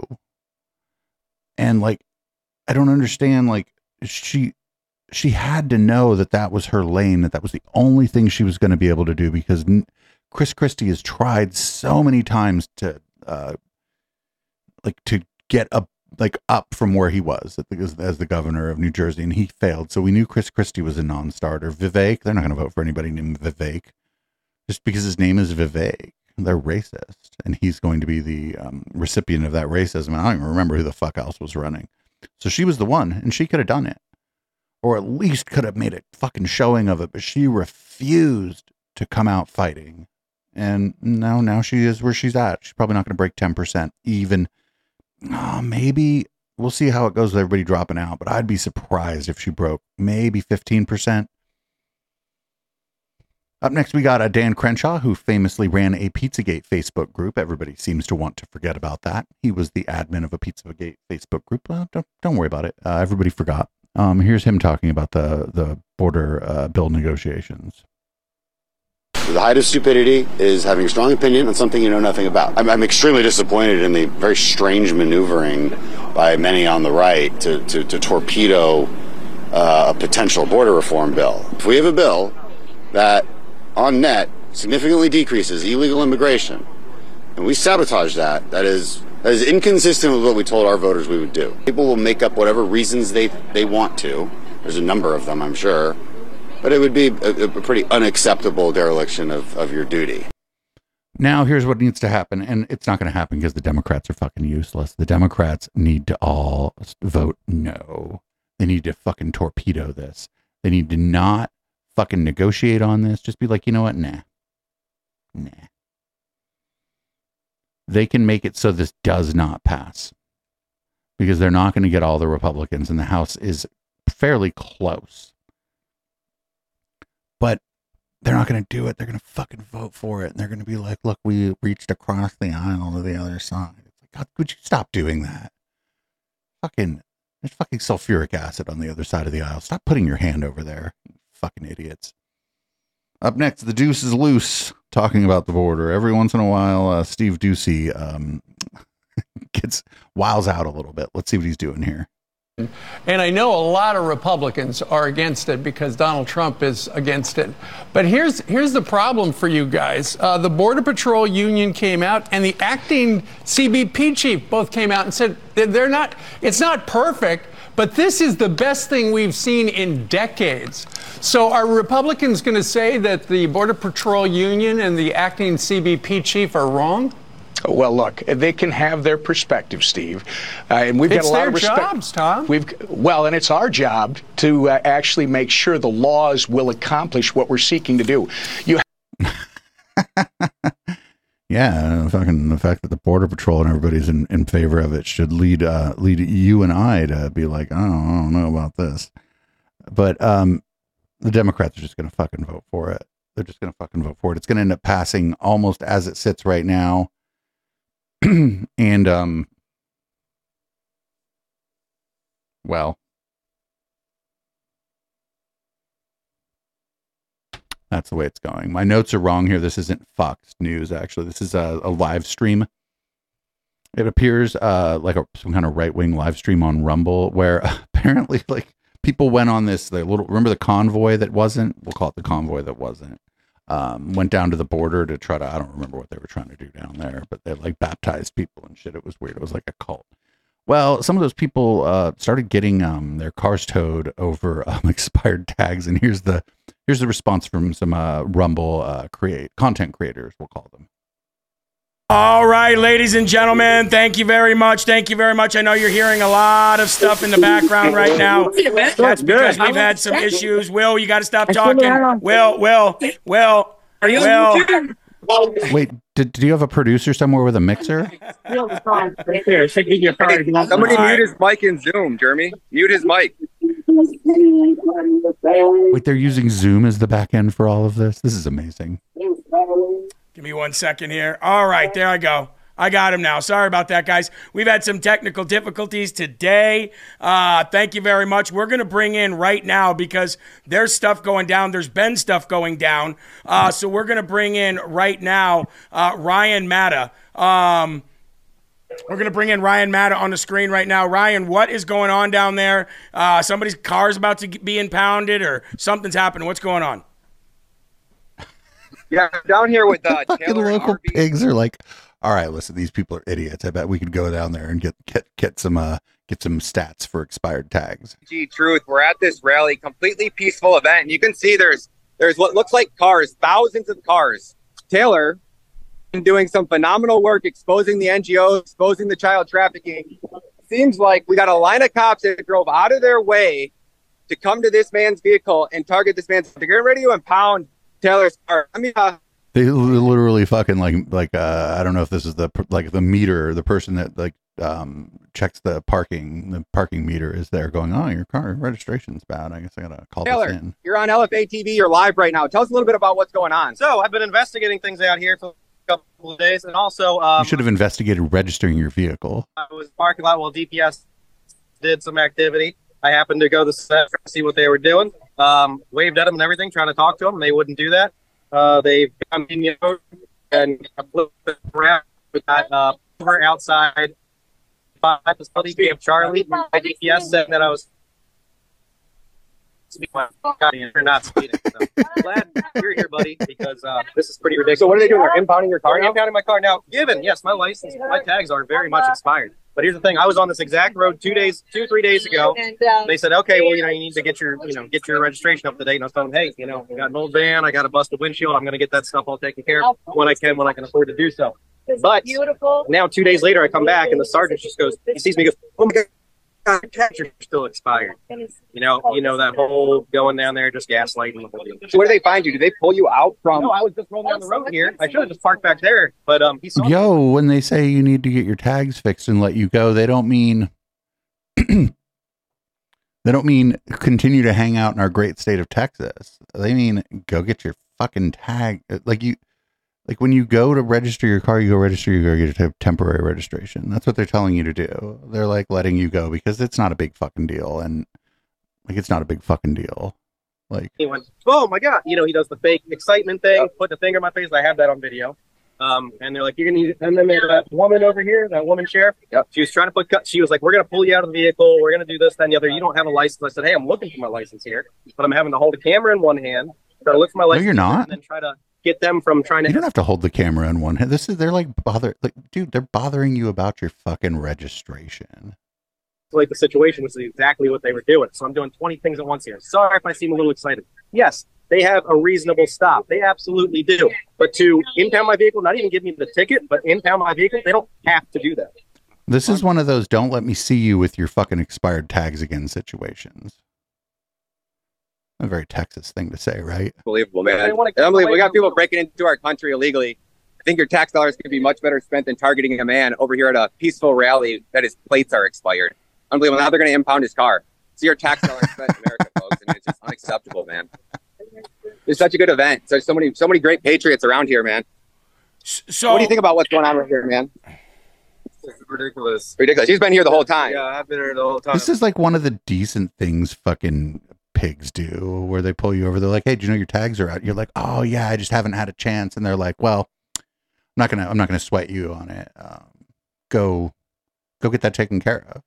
and like i don't understand like she she had to know that that was her lane that that was the only thing she was going to be able to do because chris christie has tried so many times to uh like to get up like up from where he was as, as the governor of New Jersey, and he failed. So we knew Chris Christie was a non-starter. Vivek, they're not going to vote for anybody named Vivek just because his name is Vivek. They're racist, and he's going to be the um, recipient of that racism. And I don't even remember who the fuck else was running. So she was the one, and she could have done it, or at least could have made a fucking showing of it. But she refused to come out fighting, and now now she is where she's at. She's probably not going to break ten percent, even uh, maybe we'll see how it goes with everybody dropping out, but I'd be surprised if she broke maybe 15%. Up next, we got a Dan Crenshaw, who famously ran a Pizzagate Facebook group. Everybody seems to want to forget about that. He was the admin of a Pizzagate Facebook group. Uh, don't, don't worry about it. Uh, everybody forgot. Um, here's him talking about the, the border uh, bill negotiations. The height of stupidity is having a strong opinion on something you know nothing about. I'm, I'm extremely disappointed in the very strange maneuvering by many on the right to, to, to torpedo uh, a potential border reform bill. If we have a bill that, on net, significantly decreases illegal immigration, and we sabotage that, that is is inconsistent with what we told our voters we would do. People will make up whatever reasons they, they want to. There's a number of them, I'm sure but it would be a, a pretty unacceptable dereliction of, of your duty. Now, here's what needs to happen, and it's not going to happen because the Democrats are fucking useless. The Democrats need to all vote no. They need to fucking torpedo this. They need to not fucking negotiate on this. Just be like, you know what? Nah. Nah. They can make it so this does not pass because they're not going to get all the Republicans, and the House is fairly close but they're not going to do it. They're going to fucking vote for it. And they're going to be like, look, we reached across the aisle to the other side. It's like, God, would you stop doing that? Fucking, there's fucking sulfuric acid on the other side of the aisle. Stop putting your hand over there. Fucking idiots. Up next, the deuce is loose, talking about the border. Every once in a while, uh, Steve Doocy um, gets wiles out a little bit. Let's see what he's doing here. And I know a lot of Republicans are against it because Donald Trump is against it. But here's here's the problem for you guys. Uh, the Border Patrol Union came out, and the acting CBP chief both came out and said they're not. It's not perfect, but this is the best thing we've seen in decades. So are Republicans going to say that the Border Patrol Union and the acting CBP chief are wrong? Well, look, they can have their perspective, Steve, uh, and we've It's got a lot their of respect. jobs, Tom. We've well, and it's our job to uh, actually make sure the laws will accomplish what we're seeking to do. You Yeah, fucking the fact that the border patrol and everybody's in, in favor of it should lead uh, lead you and I to be like, oh, I don't know about this. But um, the Democrats are just going to fucking vote for it. They're just going to fucking vote for it. It's going to end up passing almost as it sits right now. and um, well, That's the way it's going. My notes are wrong here. This isn't Fox News, actually. This is a, a live stream. It appears uh, like a, some kind of right wing live stream on Rumble where apparently, like, people went on this the little remember the convoy that wasn't we'll call it the convoy that wasn't um, went down to the border to try to i don't remember what they were trying to do down there but they like baptized people and shit it was weird it was like a cult well some of those people uh, started getting um, their cars towed over um, expired tags and here's the Here's the response from some uh, Rumble uh, create content creators. We'll call them. All right, ladies and gentlemen, thank you very much. Thank you very much. I know you're hearing a lot of stuff in the background right now. That's because we've had some issues. Will, you got to stop talking. Will, Will, Will, Are you Will. Wait, did, do you have a producer somewhere with a mixer? Somebody mute his mic in Zoom, Jeremy. Mute his mic. Wait, they're using Zoom as the back end for all of this. This is amazing. Give me one second here. All right, there I go. I got him now. Sorry about that, guys. We've had some technical difficulties today. Uh, thank you very much. We're going to bring in right now because there's stuff going down. There's been stuff going down. Uh, so we're going to bring in right now uh, Ryan Matta. Um, we're going to bring in Ryan Matta on the screen right now. Ryan, what is going on down there? Uh, somebody's car's about to be impounded or something's happening. What's going on? Yeah, down here with uh, Fucking local RB. pigs are like, all right, listen, these people are idiots. I bet we could go down there and get get get some uh get some stats for expired tags. G Truth. We're at this rally, completely peaceful event, and you can see there's there's what looks like cars, thousands of cars. Taylor been doing some phenomenal work exposing the NGOs, exposing the child trafficking. Seems like we got a line of cops that drove out of their way to come to this man's vehicle and target this man's. They're getting ready to impound Taylor's car. I mean, uh, They literally fucking like like uh I don't know if this is the like the meter, the person that like um checks the parking, the parking meter is there going, oh, your car registration's bad. I guess I gotta call Taylor, this in. you're on LFA TV. You're live right now. Tell us a little bit about what's going on. So I've been investigating things out here for a couple of days, and also um, you should have investigated registering your vehicle. I was in the parking lot while DPS did some activity. I happened to go to the set to see what they were doing. Um, waved at them and everything, trying to talk to them. They wouldn't do that. Uh, they got me in the road and around. We got uh, over outside by facility of Charlie. My DPS said that I was speaking. Got me, You're not speeding. So glad you're here, buddy, because uh, this is pretty ridiculous. So what are they doing? They're impounding your car They're now? impounding my car now. Given, yes, my license, my tags are very much expired. But here's the thing: I was on this exact road two days, two three days ago. They said, okay, well, you know, you need to get your, you know, get your registration up to date. And I was telling them, hey, you know, I got an old van, I got a busted windshield. I'm going to get that stuff all taken care of when I can, when I can afford to do so. But now, two days later, I come back and the sergeant just goes, he sees me, he goes, oh my god. God, your tags are still expired. You know, you know that whole going down there, just gaslighting. the whole deal. So where do they find you? Do they pull you out from? No, I was just rolling down the road here. I should have just parked back there, but um, he saw me. Yo, when they say you need to get your tags fixed and let you go, they don't mean they don't mean continue to hang out in our great state of Texas. They mean go get your fucking tag. Like you, like when you go to register your car, you go register you get a temporary registration. That's what they're telling you to do. They're like letting you go because it's not a big fucking deal, and like it's not a big fucking deal. Like he went, "Oh my god!" You know, he does the fake excitement thing, put the finger in my face. I have that on video. Um, and they're like, "You're gonna need." And then there's that woman over here, that woman sheriff. Yep. She was trying to put. cut- She was like, "We're gonna pull you out of the vehicle. We're gonna do this, that, and the other. You don't have a license." I said, "Hey, I'm looking for my license here, but I'm having to hold a camera in one hand, try to look for my license. No, you're not. and then try to get them from trying to." you don't have to hold the camera in one hand. This is they're like bother like dude, they're bothering you about your fucking registration. Like the situation, was exactly what they were doing. So I'm doing 20 things at once here. Sorry if I seem a little excited. Yes, they have a reasonable stop. They absolutely do. But to impound my vehicle, not even give me the ticket, but impound my vehicle, they don't have to do that. This is one of those don't let me see you with your fucking expired tags again situations. A very Texas thing to say, right? Unbelievable, man. They wanna keep Unbelievable. We got people breaking into our country illegally. I think your tax dollars could be much better spent than targeting a man over here at a peaceful rally that his plates are expired. Unbelievable. Now they're going to impound his car. See your tax dollars spent in America, folks, and it's just unacceptable, man. It's such a good event. There's so many, so many great patriots around here, man. So, what do you think about what's going on right here, man? It's ridiculous. Ridiculous. He's been here the whole time. Yeah, I've been here the whole time. This is like one of the decent things fucking pigs do where they pull you over. They're like, Hey, do you know your tags are out? You're like, Oh yeah, I just haven't had a chance. And they're like, Well, I'm not gonna I'm not gonna sweat you on it. Um, go go get that taken care of.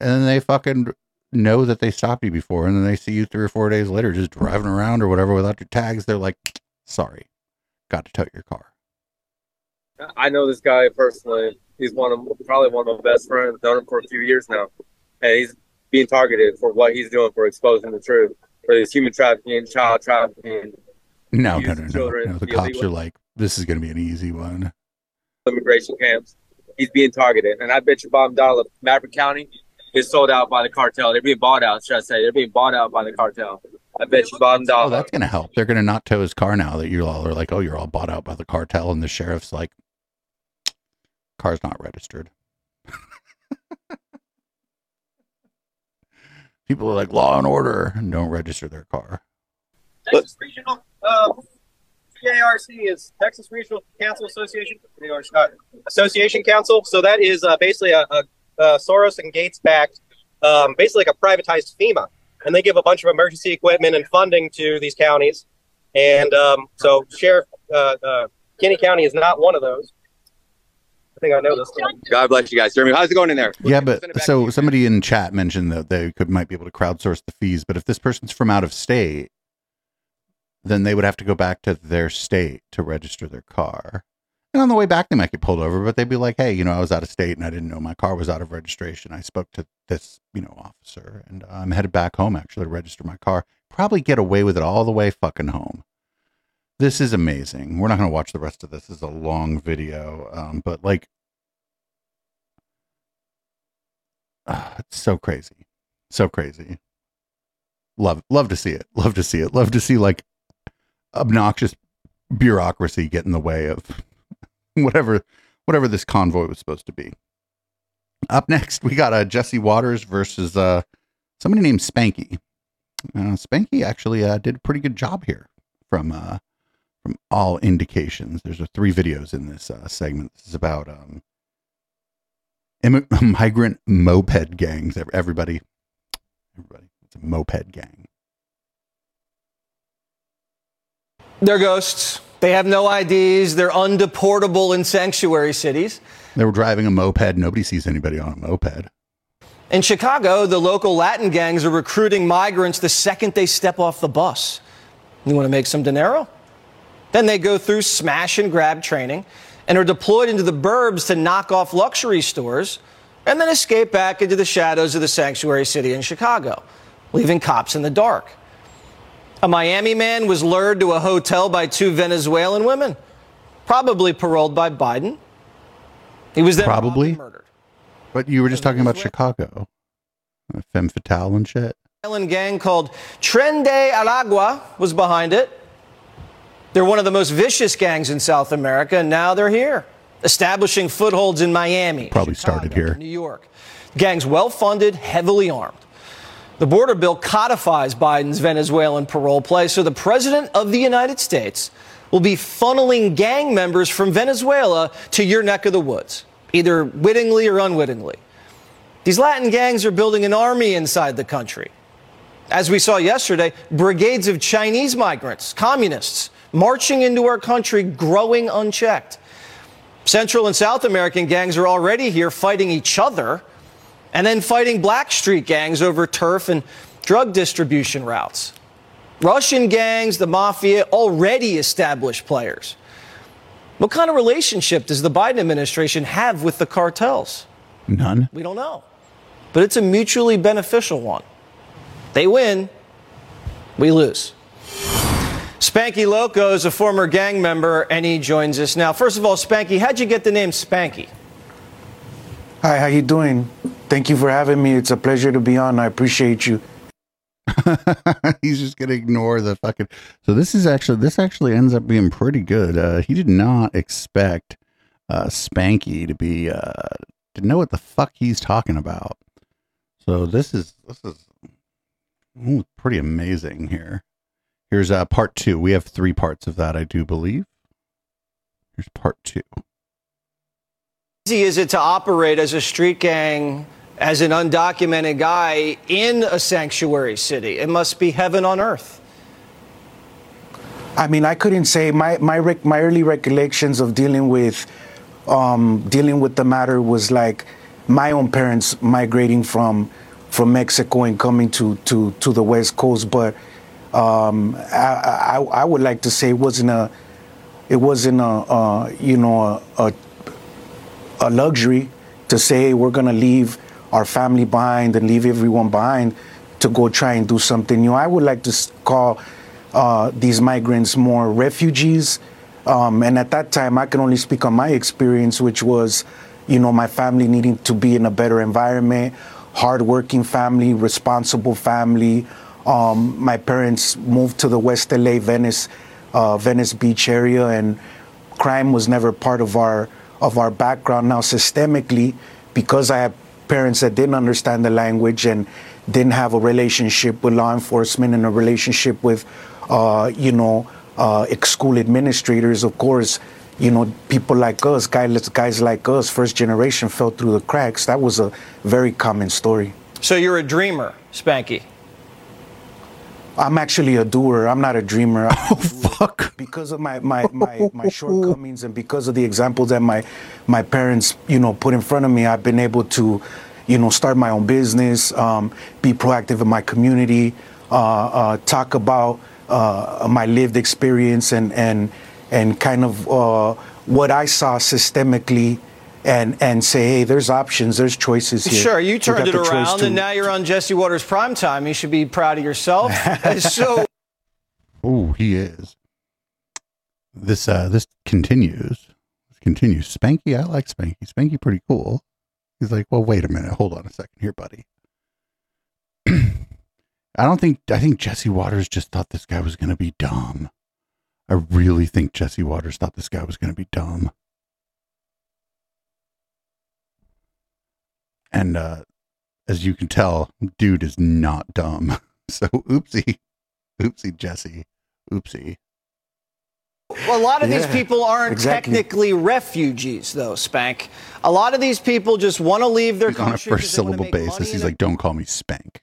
And then they fucking know that they stopped you before and then they see you three or four days later just driving around or whatever without your tags. They're like, Sorry, got to tow your car. I know this guy personally. He's one of probably one of my best friends. Known him for a few years now, and he's being targeted for what he's doing for exposing the truth. for there's human trafficking, child trafficking, No, no, no, no, children no. The cops are like, this is going to be an easy one. immigration camps. He's being targeted, and I bet you bottom dollar Maverick County is sold out by the cartel. They're being bought out. Should I say? They're being bought out by the cartel. I bet you bottom Oh, that's going to help. They're going to not tow his car now that you all are like, oh, you're all bought out by the cartel, and the sheriff's like, car's not registered. People are like, law and order, and don't register their car. Texas Regional uh, PARC is Texas Regional Council Association uh, Association Council. So that is uh, basically a, a, a Soros and Gates backed, um, basically like a privatized FEMA, and they give a bunch of emergency equipment and funding to these counties. And um, so Sheriff uh, uh, Kinney County is not one of those. I think I know this. God bless you guys. Jeremy, how's it going in there? Yeah, but so somebody in chat mentioned that they could might be able to crowdsource the fees, but if this person's from out of state, then they would have to go back to their state to register their car. And on the way back, they might get pulled over, but they'd be like, "Hey, you know, I was out of state and I didn't know my car was out of registration. I spoke to this, you know, officer, and I'm headed back home actually to register my car. Probably get away with it all the way fucking home." This is amazing. We're not going to watch the rest of this. This is a long video, um, but like, ah, it's so crazy, so crazy. Love, love to see it. Love to see it. Love to see like obnoxious bureaucracy get in the way of whatever whatever this convoy was supposed to be. Up next, we got uh, Jesse Watters versus uh, somebody named Spanky. Uh, Spanky actually uh, did a pretty good job here from uh, from all indications. There's uh, three videos in this uh, segment. This is about um, immi- migrant moped gangs. Everybody, everybody, it's a moped gang. They're ghosts. They have no IDs. They're undeportable in sanctuary cities. They were driving a moped. Nobody sees anybody on a moped. In Chicago, the local Latin gangs are recruiting migrants the second they step off the bus. You want to make some dinero? Then they go through smash and grab training and are deployed into the burbs to knock off luxury stores and then escape back into the shadows of the sanctuary city in Chicago, leaving cops in the dark. A Miami man was lured to a hotel by two Venezuelan women, probably paroled by Biden. He was then Probably. Murdered. But you were just talking about Chicago, femme fatale and shit. Island gang called Tren de Aragua was behind it. They're one of the most vicious gangs in South America, and now they're here, establishing footholds in Miami, Probably started here. New York. Gangs well funded, heavily armed. The border bill codifies Biden's Venezuelan parole play, so the president of the United States will be funneling gang members from Venezuela to your neck of the woods, either wittingly or unwittingly. These Latin gangs are building an army inside the country. As we saw yesterday, brigades of Chinese migrants, communists, marching into our country, growing unchecked. Central and South American gangs are already here fighting each other and then fighting black street gangs over turf and drug distribution routes. Russian gangs, the mafia, already established players. What kind of relationship does the Biden administration have with the cartels? None. We don't know. But it's a mutually beneficial one. They win, we lose. Spanky Loco is a former gang member, and he joins us now. First of all, Spanky, how'd you get the name Spanky? Hi, how you doing? Thank you for having me. It's a pleasure to be on. I appreciate you. He's just gonna ignore the fucking. So this is actually this actually ends up being pretty good. Uh, he did not expect uh, Spanky to be uh, to know what the fuck he's talking about. So this is this is ooh, pretty amazing here. Here's uh, part two. We have three parts of that, I do believe. Here's part two. easy is it to operate as a street gang as an undocumented guy in a sanctuary city? It must be heaven on earth. I mean, I couldn't say my my rec- my early recollections of dealing with um, dealing with the matter was like my own parents migrating from from Mexico and coming to to to the West Coast. But um, I, I I would like to say it wasn't a it wasn't a you know a, a luxury to say we're going to leave our family behind and leave everyone behind to go try and do something new. I would like to call uh, these migrants more refugees. Um, and at that time, I can only speak on my experience, which was, you know, my family needing to be in a better environment, hardworking family, responsible family. Um, my parents moved to the West LA, Venice, uh, Venice Beach area, and crime was never part of our of our background. Now, systemically, because I had parents that didn't understand the language and didn't have a relationship with law enforcement and a relationship with, uh, you know, uh, school administrators, of course, you know, people like us, guys, guys like us, first generation, fell through the cracks. That was a very common story. So you're a dreamer, Spanky. I'm actually a doer. I'm not a dreamer. Oh fuck! Because of my my, my, my shortcomings and because of the examples that my my parents you know put in front of me, I've been able to, you know, start my own business, um, be proactive in my community, uh, uh, talk about uh, my lived experience and and and kind of uh, what I saw systemically. And, and say, hey, there's options, there's choices here. Sure, you We turned it around, to- and now you're on Jesse Watters prime time. You should be proud of yourself. So, Oh, he is. This uh this continues. This continues. Spanky, I like Spanky. Spanky pretty cool. He's like, well, wait a minute, hold on a second here, buddy. I don't think I think Jesse Watters just thought this guy was gonna be dumb. I really think Jesse Watters thought this guy was gonna be dumb. And uh as you can tell, dude is not dumb. So oopsie. Oopsie, Jesse. Oopsie. a lot of these people aren't exactly. technically refugees, though, Spank. A lot of these people just want to leave their He's on a country first 'cause they wanna syllable basis. He's like, don't call me Spank.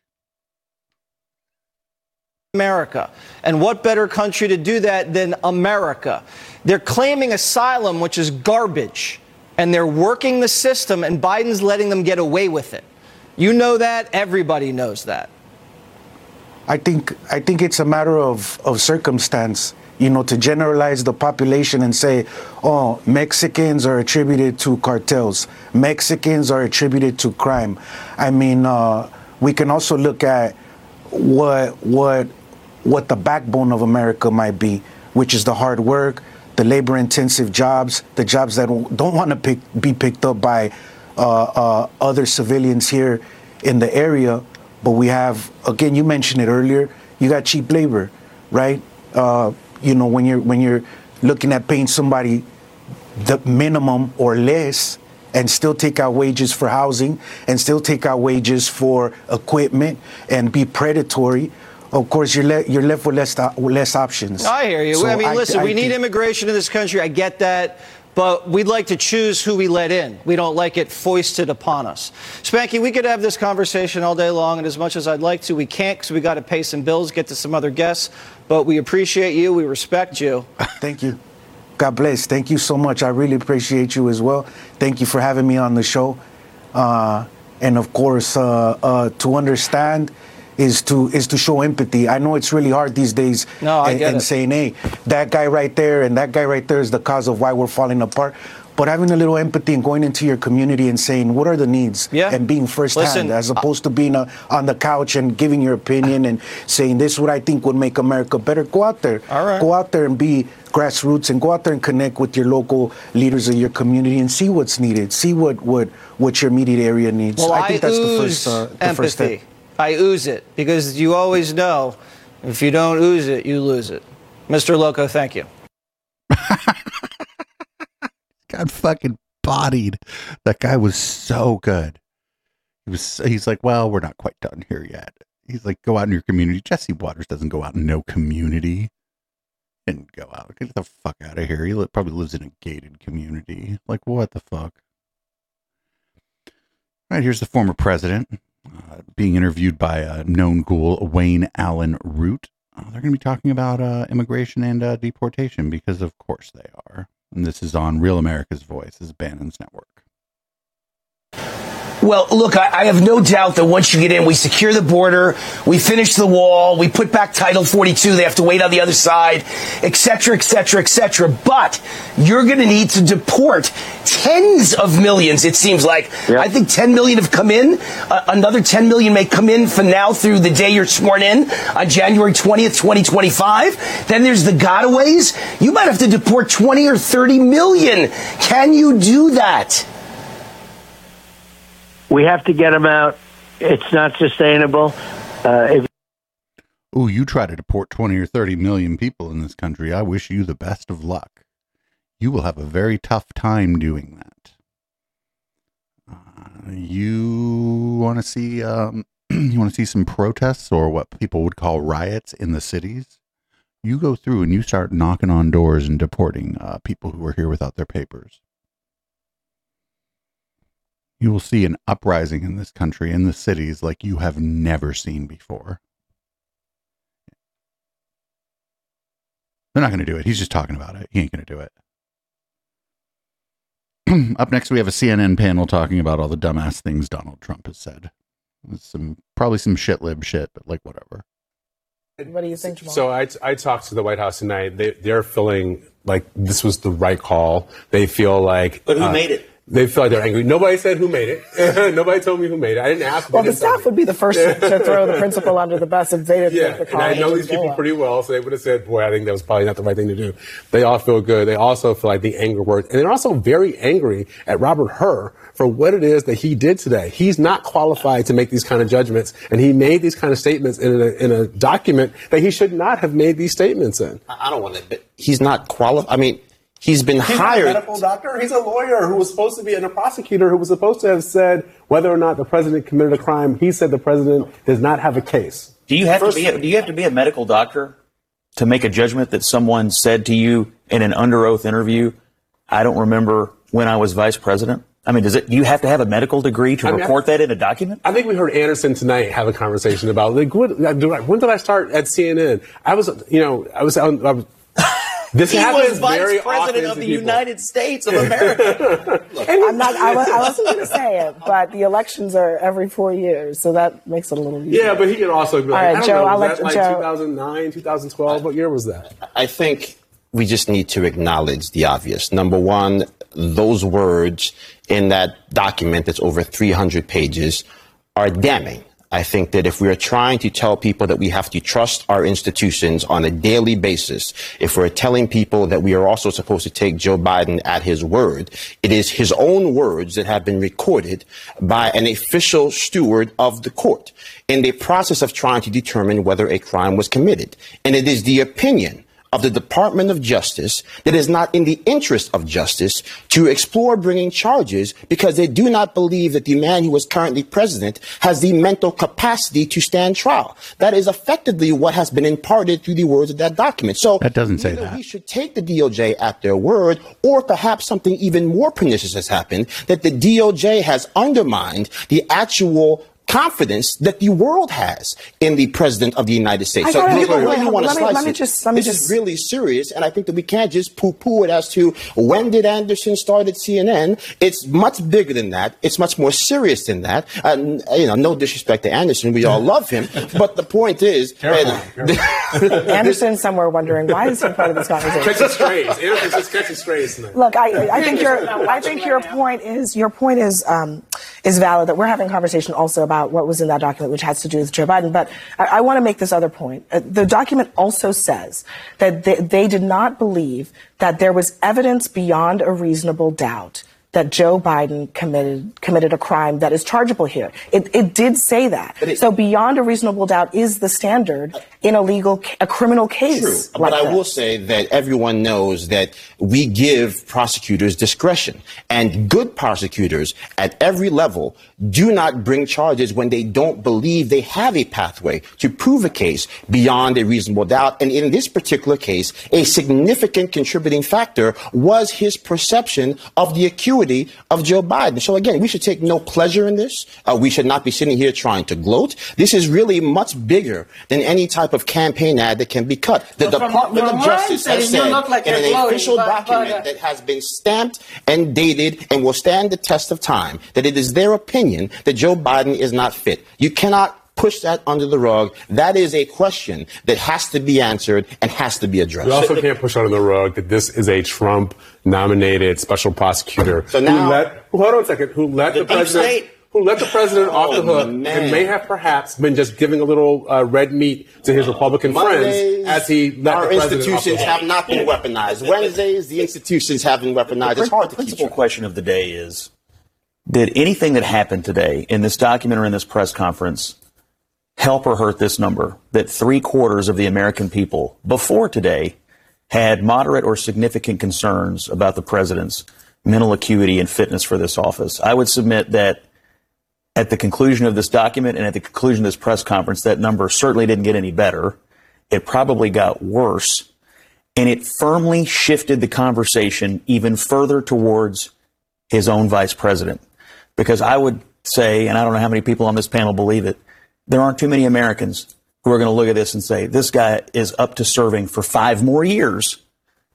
America. And what better country to do that than America? They're claiming asylum, which is garbage, and they're working the system, and Biden's letting them get away with it. You know that. Everybody knows that. I think I think it's a matter of, of circumstance. You know, to generalize the population and say, oh, Mexicans are attributed to cartels. Mexicans are attributed to crime. I mean, uh, we can also look at what what what the backbone of America might be, which is the hard work, the labor-intensive jobs, the jobs that don't want to pick, be picked up by uh, uh, other civilians here in the area. But we have, again, you mentioned it earlier. You got cheap labor, right? Uh, you know, when you're when you're looking at paying somebody the minimum or less and still take out wages for housing and still take out wages for equipment and be predatory of course you're, le- you're left with less, less options I hear you. So I mean, listen, I we need immigration in this country. I get that. But we'd like to choose who we let in. We don't like it foisted upon us. Spanky, we could have this conversation all day long, and as much as I'd like to, we can't because we got to pay some bills, get to some other guests. But we appreciate you. We respect you. Thank you. God bless. Thank you so much. I really appreciate you as well. Thank you for having me on the show. Uh, and of course, uh, uh, to understand is to is to show empathy. I know it's really hard these days. No, I and, and saying, "Hey, that guy right there and that guy right there is the cause of why we're falling apart." But having a little empathy and going into your community and saying, "What are the needs?" Yeah. and being firsthand, Listen, as opposed to being uh, on the couch and giving your opinion and saying, "This is what I think would make America better." Go out there. All right. Go out there and be grassroots and go out there and connect with your local leaders of your community and see what's needed. See what what what your immediate area needs. Well, I think that's the first uh, the first empathy. step. I ooze it because you always know if you don't ooze it, you lose it. Mr. Loco, thank you. got fucking bodied. That guy was so good. He was. He's like, well, we're not quite done here yet. He's like, go out in your community. Jesse Watters doesn't go out in no community. Didn't go out. Get the fuck out of here. He li- probably lives in a gated community. Like, what the fuck? All right, here's the former president uh, being interviewed by a known ghoul, Wayne Allyn Root. Uh, they're going to be talking about uh, immigration and uh, deportation because, of course, they are. And this is on Real America's Voice, this is Bannon's network. Well, look, I, I, have no doubt that once you get in, we secure the border, we finish the wall, we put back Title 42, they have to wait on the other side, et cetera, et cetera, et cetera. But you're going to need to deport tens of millions, it seems like. Yep. I think 10 million have come in. Uh, another 10 million may come in from now through the day you're sworn in on January 20th, 2025. Then there's the gotaways. You might have to deport 20 or 30 million. Can you do that? We have to get them out. It's not sustainable. Uh, if- oh, you try to deport 20 or 30 million people in this country. I wish you the best of luck. You will have a very tough time doing that. Uh, you want to see um, you want to see some protests or what people would call riots in the cities? You go through and you start knocking on doors and deporting uh, people who are here without their papers you will see an uprising in this country, in the cities, like you have never seen before. They're not going to do it. He's just talking about it. He ain't going to do it. Up next, we have a CNN panel talking about all the dumbass things Donald Trump has said. Some probably some shit lib shit, but like whatever. What do you think, Jamal? So I, I talked to the White House tonight. They, they're feeling like this was the right call. They feel like. But who uh, made it? They feel like they're angry. Nobody said who made it. Nobody told me who made it. I didn't ask. Well, the staff would be the first to throw the principal under the bus if they didn't yeah, the and I know these people pretty well, so they would have said, "Boy, I think that was probably not the right thing to do." They all feel good. They also feel like the anger worked, and they're also very angry at Robert Hur for what it is that he did today. He's not qualified to make these kind of judgments, and he made these kind of statements in a, in a document that he should not have made these statements in. I don't want to. But he's not qualified. I mean He's been He's hired. a medical doctor. He's a lawyer who was supposed to be and a prosecutor who was supposed to have said whether or not the president committed a crime. He said the president does not have a case. Do you have First, to be? A, do you have to be a medical doctor to make a judgment that someone said to you in an under oath interview? I don't remember when I was vice president. I mean, does it? Do you have to have a medical degree to I mean, report I, that in a document? I think we heard Anderson tonight have a conversation about like when, when did I start at CNN? I was, you know, I was, I was this he was vice president of the people. United States of America. Look, I'm not. I, I wasn't going to say it, but the elections are every four years, so that makes it a little easier. Yeah, but he can also be like, All right, Joe. Know, I'll let like Joe. 2009, 2012. What year was that? I think we just need to acknowledge the obvious. Number one, those words in that document that's over 300 pages are damning. I think that if we are trying to tell people that we have to trust our institutions on a daily basis, if we're telling people that we are also supposed to take Joe Biden at his word, it is his own words that have been recorded by an official steward of the court in the process of trying to determine whether a crime was committed. And it is the opinion of the Department of Justice that is not in the interest of justice to explore bringing charges because they do not believe that the man who is currently president has the mental capacity to stand trial. That is effectively what has been imparted through the words of that document. So that doesn't say that. We should take the DOJ at their word, or perhaps something even more pernicious has happened that the DOJ has undermined the actual confidence that the world has in the president of the United States. I so gotta, people wait, want to slice let me it. Just, let me this just... is really serious, and I think that we can't just poo-poo it as to when did Anderson start at CNN. It's much bigger than that. It's much more serious than that. And you know, no disrespect to Anderson, we all love him, but the point is, Anderson somewhere wondering why is he part of this conversation? Catching strays. Anderson's just catching strays tonight. Look, I, I think your I think your point is your point is um, is valid that we're having a conversation also about what was in that document, which has to do with Joe Biden. But I, I want to make this other point. Uh, the document also says that they, they did not believe that there was evidence beyond a reasonable doubt that Joe Biden committed committed a crime that is chargeable here. It, it did say that. It, so beyond a reasonable doubt is the standard in a legal a criminal case. True, like but I will say that everyone knows that we give prosecutors discretion, and good prosecutors at every level do not bring charges when they don't believe they have a pathway to prove a case beyond a reasonable doubt. And in this particular case, a significant contributing factor was his perception of the acuity of Joe Biden. So again, we should take no pleasure in this. Uh, we should not be sitting here trying to gloat. This is really much bigger than any type type of campaign ad that can be cut. The Well, Department from of Justice saying, has said look like in an gloating, official but- but, document uh, that has been stamped and dated and will stand the test of time that it is their opinion that Joe Biden is not fit. You cannot push that under the rug. That is a question that has to be answered and has to be addressed. You also can't push under the rug that this is a Trump nominated special prosecutor So now- who let hold on a second who let the, The president state- who let the president off the Oh, hook man. and may have perhaps been just giving a little uh, red meat to his Republican Mondays, friends as he let our the president off the institutions have not been weaponized. Wednesdays, the institutions have been weaponized. It's hard the to keep principal question of the day is Did anything that happened today in this document or in this press conference help or hurt this number that three quarters of the American people before today had moderate or significant concerns about the president's mental acuity and fitness for this office? I would submit that at the conclusion of this document and at the conclusion of this press conference, that number certainly didn't get any better. It probably got worse. And it firmly shifted the conversation even further towards his own vice president. Because I would say, and I don't know how many people on this panel believe it, there aren't too many Americans who are going to look at this and say, this guy is up to serving for five more years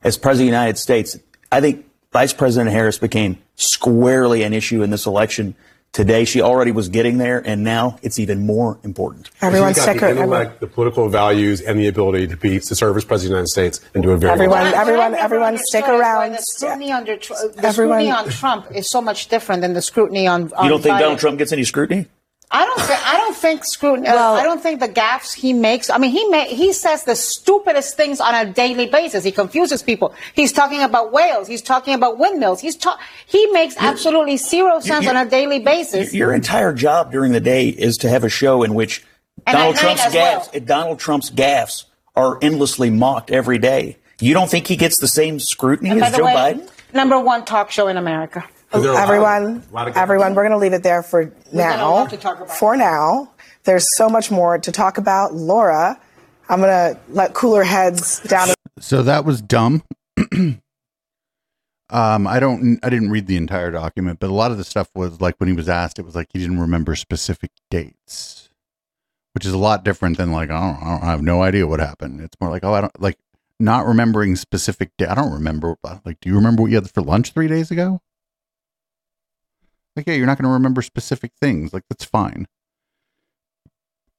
as president of the United States. I think Vice President Harris became squarely an issue in this election. Today, she already was getting there, and now it's even more important. Everyone's He's sick the intellect, the political values, and the ability to be to serve as president of the United States and do it very Everyone, well. everyone, everyone, stick understood is why around. The scrutiny, under, the Everyone- scrutiny on Trump is so much different than the scrutiny on. on You don't think Biden. Donald Trump gets any scrutiny? I don't. Th- I don't think scrutiny. uh, I don't think the gaffes he makes. I mean, he ma- he says the stupidest things on a daily basis. He confuses people. He's talking about whales. He's talking about windmills. He's ta- He makes absolutely zero sense on a daily basis. Your entire job during the day is to have a show in which And Donald Trump's as well. gaffes, Donald Trump's gaffes are endlessly mocked every day. You don't think he gets the same scrutiny as Joe way, Biden? number one talk show in America. Everyone, everyone, we're going to leave it there for got now. to talk about. For now, there's so much more to talk about. Laura, I'm going to let cooler heads down. So that was dumb. um, I don't, I didn't read the entire document, but a lot of the stuff was like when he was asked, it was like he didn't remember specific dates, which is a lot different than like I don't, I, don't, I have no idea what happened. It's more like oh, I don't like not remembering specific. Da- I don't remember. Like, do you remember what you had for lunch three days ago? Like, yeah, you're not going to remember specific things. Like, that's fine.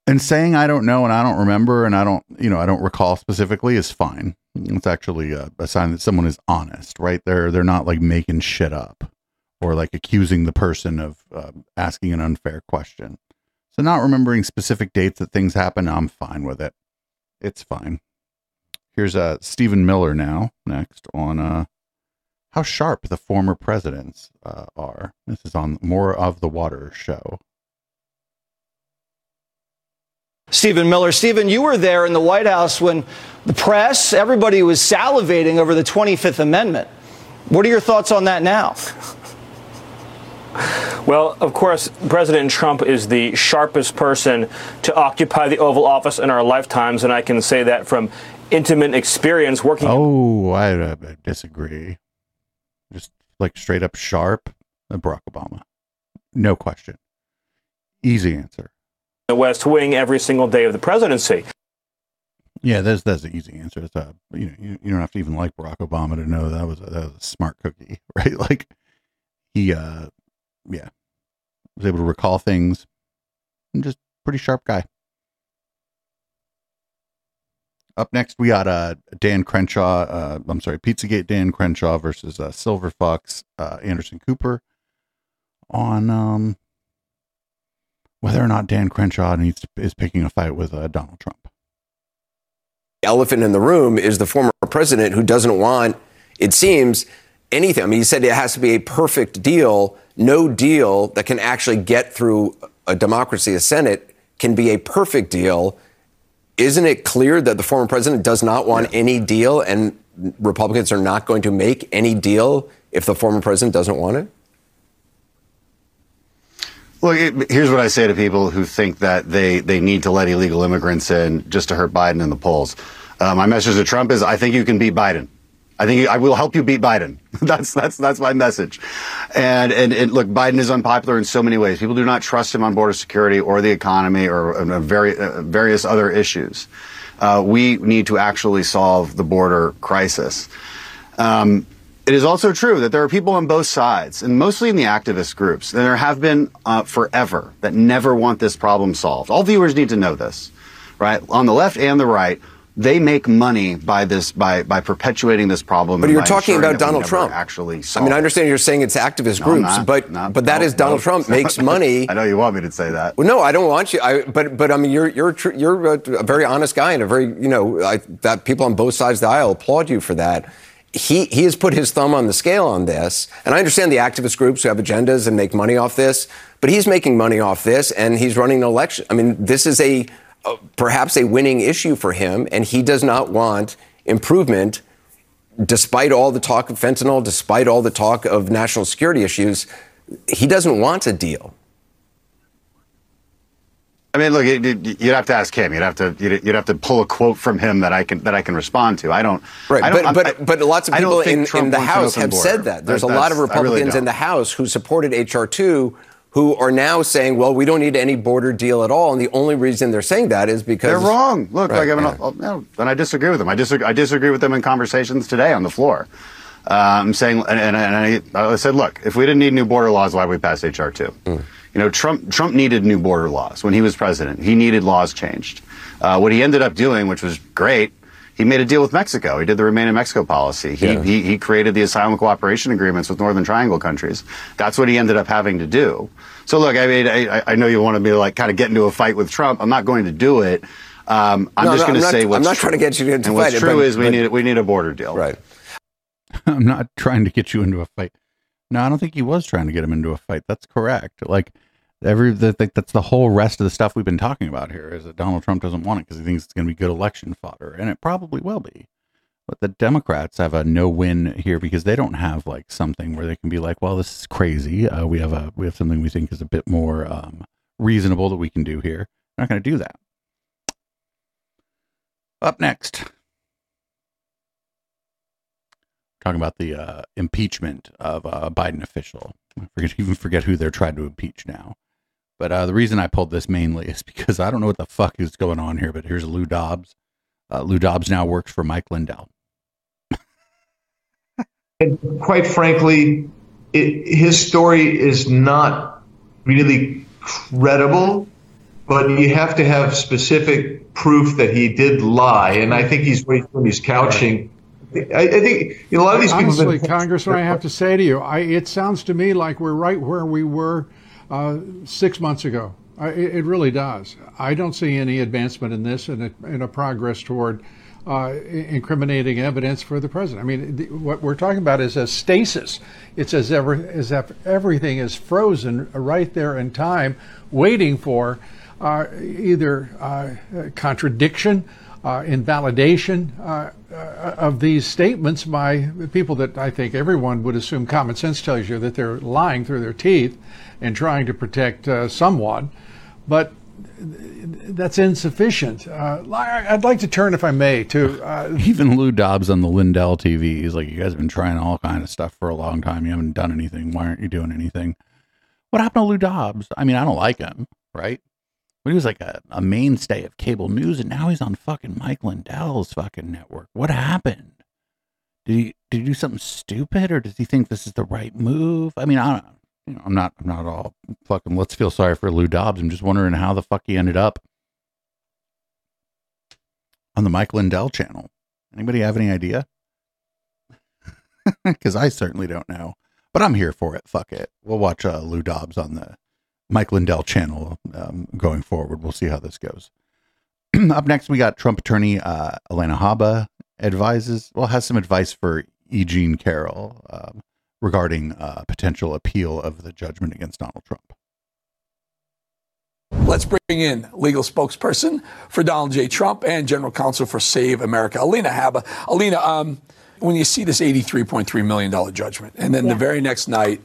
And saying I don't know and I don't remember and I don't, you know, I don't recall specifically is fine. It's actually a, a sign that someone is honest, right? They're they're not like making shit up or like accusing the person of uh, asking an unfair question. So not remembering specific dates that things happen, I'm fine with it. It's fine. Here's uh Stephen Miller now next on uh how sharp the former presidents uh, are. This is on more of the water show. Stephen Miller. Stephen, you were there in the White House when the press, everybody was salivating over the 25th Amendment. What are your thoughts on that now? Well, of course, President Trump is the sharpest person to occupy the Oval Office in our lifetimes, and I can say that from intimate experience working. Oh, I, uh, disagree. Like straight up sharp, uh, Barack Obama. No question. Easy answer. the West Wing every single day of the presidency. Yeah, that's that's the easy answer. It's a you know you, you don't have to even like Barack Obama to know that was a, that was a smart cookie, right? Like he, uh yeah, was able to recall things. And just pretty sharp guy. Up next, we got uh, Dan Crenshaw. Uh, I'm sorry, Pizzagate Dan Crenshaw versus uh, Silver Fox uh, Anderson Cooper on um, whether or not Dan Crenshaw needs to, is picking a fight with uh, Donald Trump. elephant in the room is the former president who doesn't want, it seems, anything. I mean, he said it has to be a perfect deal. No deal that can actually get through a democracy, a Senate, can be a perfect deal. Isn't it clear that the former president does not want any deal and Republicans are not going to make any deal if the former president doesn't want it? Well, it, here's what I say to people who think that they, they need to let illegal immigrants in just to hurt Biden in the polls. Uh, my message to Trump is I think you can beat Biden. I think I will help you beat Biden. that's that's that's my message. And, and and look, Biden is unpopular in so many ways. People do not trust him on border security or the economy or uh, very, uh, various other issues. Uh, we need to actually solve the border crisis. Um, it is also true that there are people on both sides, and mostly in the activist groups, and there have been uh, forever that never want this problem solved. All viewers need to know this, right? On the left and the right, they make money by this by by perpetuating this problem. But you're talking about Donald Trump. Actually, I mean, I understand you're saying it's activist No, groups, not- but not- but that no, is Donald no. Trump makes money. I know you want me to say that. Well, no, I don't want you. I, but but I mean, you're you're tr- you're a, very honest guy and a very you know I, that people on both sides of the aisle applaud you for that. He he has put his thumb on the scale on this, and I understand the activist groups who have agendas and make money off this, but he's making money off this, and he's running an election. I mean, this is a perhaps a winning issue for him, and he does not want improvement despite all the talk of fentanyl, despite all the talk of national security issues, he doesn't want a deal. I mean, look, you'd have to ask him. You'd have to you'd, have to pull a quote from him that I can that I can respond to. I don't. Right, I don't, but but but lots of people in, in the House have border. said that. There's That- a lot of I really Republicans in the House who supported HR two who are now saying, "Well, we don't need any border deal at all," and the only reason they're saying that is because They're wrong. Look, Right, like I mean, yeah. I'll- no, and I disagree with them. I disagree. I disagree with them in conversations today on the floor. Uh, I'm saying, and, and, and I, I said, look, if we didn't need new border laws, why would we pass HR two? Hmm. You know, Trump Trump needed new border laws when he was president. He needed laws changed. Uh, what he ended up doing, which was great, he made a deal with Mexico. He did the Remain in Mexico policy. He, Yeah. he, he created the asylum cooperation agreements with Northern Triangle countries. That's what he ended up having to do. So look, I mean, I, I know you want to be like kind of get into a fight with Trump. I'm not going to do it. Um, I'm No, just no, going to I'm say not- what's I'm not true. trying to get you into and a what's true but- is we but- need we need a border deal. Right. I'm not trying to get you into a fight. No, I don't think he was trying to get him into a fight. That's correct. Like every the, the, that's the whole rest of the stuff we've been talking about here is that Donald Trump doesn't want it because he thinks it's going to be good election fodder, and it probably will be. But the Democrats have a no win here because they don't have like something where they can be like, well, this is crazy. Uh, we have a we have something we think is a bit more um, reasonable that we can do here. They're not going to do that. Up next, talking about the uh, impeachment of a Biden official. I forget, even forget who they're trying to impeach now. But uh, the reason I pulled this mainly is because I don't know what the fuck is going on here. But here's Lou Dobbs. Uh, Lou Dobbs now works for Mike Lindell. And quite frankly, it, his story is not really credible, but you have to have specific proof that he did lie. And I think he's what he's. He's couching. I, I think you know, a lot of these people. have Honestly, Congressman, I have to say to you, I, it sounds to me like we're right where we were uh, six months ago. I, it, really does. I don't see any advancement in this and a, and a progress toward uh, incriminating evidence for the president. I mean, the, what we're talking about is a stasis. It's as, ever, as if everything is frozen right there in time, waiting for uh, either uh, contradiction, uh, invalidation uh, uh, of these statements by people that I think everyone would assume common sense tells you that they're lying through their teeth and trying to protect uh, someone. But that's insufficient. Uh, I'd like to turn, if I may, to uh, Even Lou Dobbs on the Lindell TV, he's like, "You guys have been trying all kind of stuff for a long time. You haven't done anything. Why aren't you doing anything?" What happened to Lou Dobbs? I mean, I don't like him, right? But he was like a, a mainstay of cable news, and now he's on fucking Mike Lindell's fucking network. What happened? Did he did he do something stupid, or does he think this is the right move? I mean, I don't. You know, I'm not. I'm not all fucking. Let's feel sorry for Lou Dobbs. I'm just wondering how the fuck he ended up on the Mike Lindell channel. Anybody have any idea? Because I certainly don't know. But I'm here for it. Fuck it. We'll watch uh, Lou Dobbs on the Mike Lindell channel um, going forward. We'll see how this goes. Up next, we got Trump attorney uh, Alina Habba advises, well, has some advice for E. Jean Carroll um, regarding uh, potential appeal of the judgment against Donald Trump. Let's bring in legal spokesperson for Donald J. Trump and general counsel for Save America, Alina Habba. Alina, um, when you see this $83.3 million judgment, and then the very next night,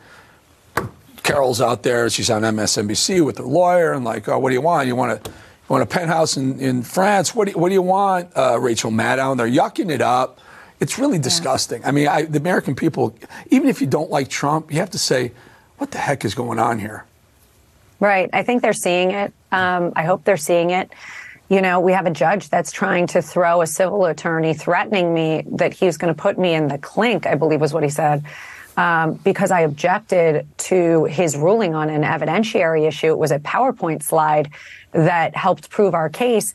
Carroll's out there, she's on MSNBC with her lawyer, and like, oh, what do you want? You want a, you want a penthouse in, in France? What do you, what do you want? Uh, Rachel Maddow, they're yucking it up. It's really disgusting. I mean, I, the American people, even if you don't like Trump, you have to say, what the heck is going on here? Right. I think they're seeing it. Um, I hope they're seeing it. You know, we have a judge that's trying to throw a civil attorney threatening me that he's going to put me in the clink, I believe was what he said, um, because I objected to his ruling on an evidentiary issue. It was a PowerPoint slide that helped prove our case.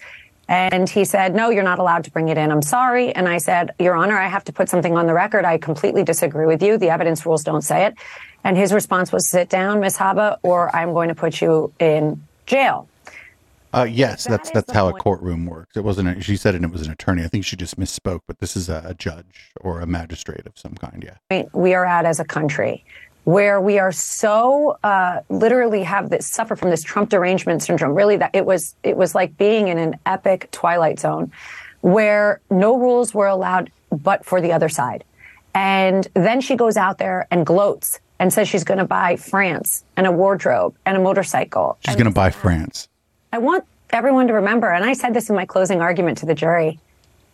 And he said, No, you're not allowed to bring it in. I'm sorry. And I said, Your Honor, I have to put something on the record. I completely disagree with you. The evidence rules don't say it. And his response was, Sit down, Ms. Habba, or I'm going to put you in jail. Uh, yes, that's that's how a courtroom works. It wasn't. A, she said it, it was an attorney. I think she just misspoke, but this is a, a judge or a magistrate of some kind. Yeah. we are at as a country where we are so uh, literally have this suffer from this Trump derangement syndrome. Really, that it was it was like being in an epic twilight zone, where no rules were allowed but for the other side. And then she goes out there and gloats and says she's going to buy France and a wardrobe and a motorcycle. She's going to buy France. I want everyone to remember, and I said this in my closing argument to the jury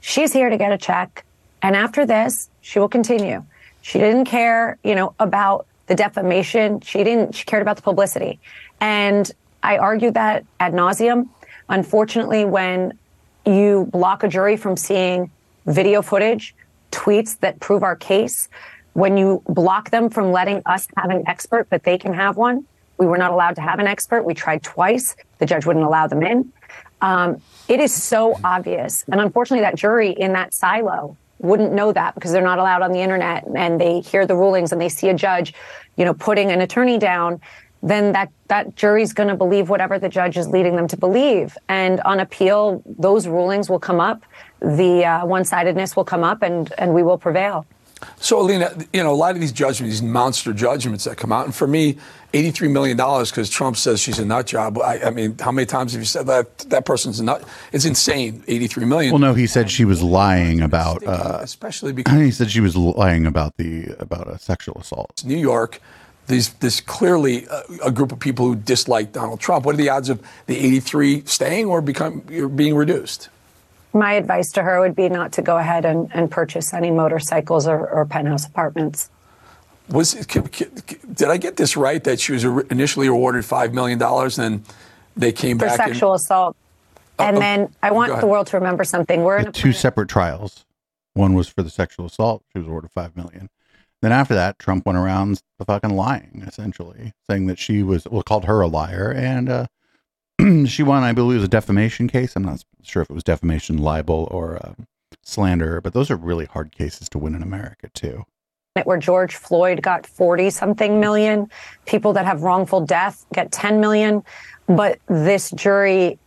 she's here to get a check. And after this, she will continue. She didn't care, you know, about the defamation. She didn't, she cared about the publicity. And I argue that ad nauseum. Unfortunately, when you block a jury from seeing video footage, tweets that prove our case, when you block them from letting us have an expert, but they can have one, we were not allowed to have an expert. We tried twice. The judge wouldn't allow them in. Um, it is so obvious. And unfortunately, that jury in that silo wouldn't know that because they're not allowed on the internet and they hear the rulings and they see a judge, you know, putting an attorney down. Then that, that jury's going to believe whatever the judge is leading them to believe. And on appeal, those rulings will come up. The uh, one sidedness will come up and, and we will prevail. So, Alina, you know, a lot of these judgments, these monster judgments that come out, and for me, $83 million because Trump says she's a nut job. I, I, mean, how many times have you said that that person's a nut? It's insane, 83 million. Well, no, he said she was lying about. Uh, especially because he said she was lying about the about a sexual assault. New York, there's, there's clearly a, a, group of people who dislike Donald Trump. What are the odds of the 83 staying or become being reduced? My advice to her would be not to go ahead and, and purchase any motorcycles or, or penthouse apartments. Was did I get this right that she was initially awarded five million dollars, and they came for back for sexual and, assault? And oh, then I want the world to remember something. We're in a two separate trials. One was for the sexual assault. She was awarded five million. Then after that, Trump went around the fucking lying, essentially saying that she was well called her a liar, and uh, she won, I believe, it was a defamation case. I'm not sure if it was defamation, libel, or uh, slander, but those are really hard cases to win in America too. Where George Floyd got 40 something million, people that have wrongful death get 10 million, but this jury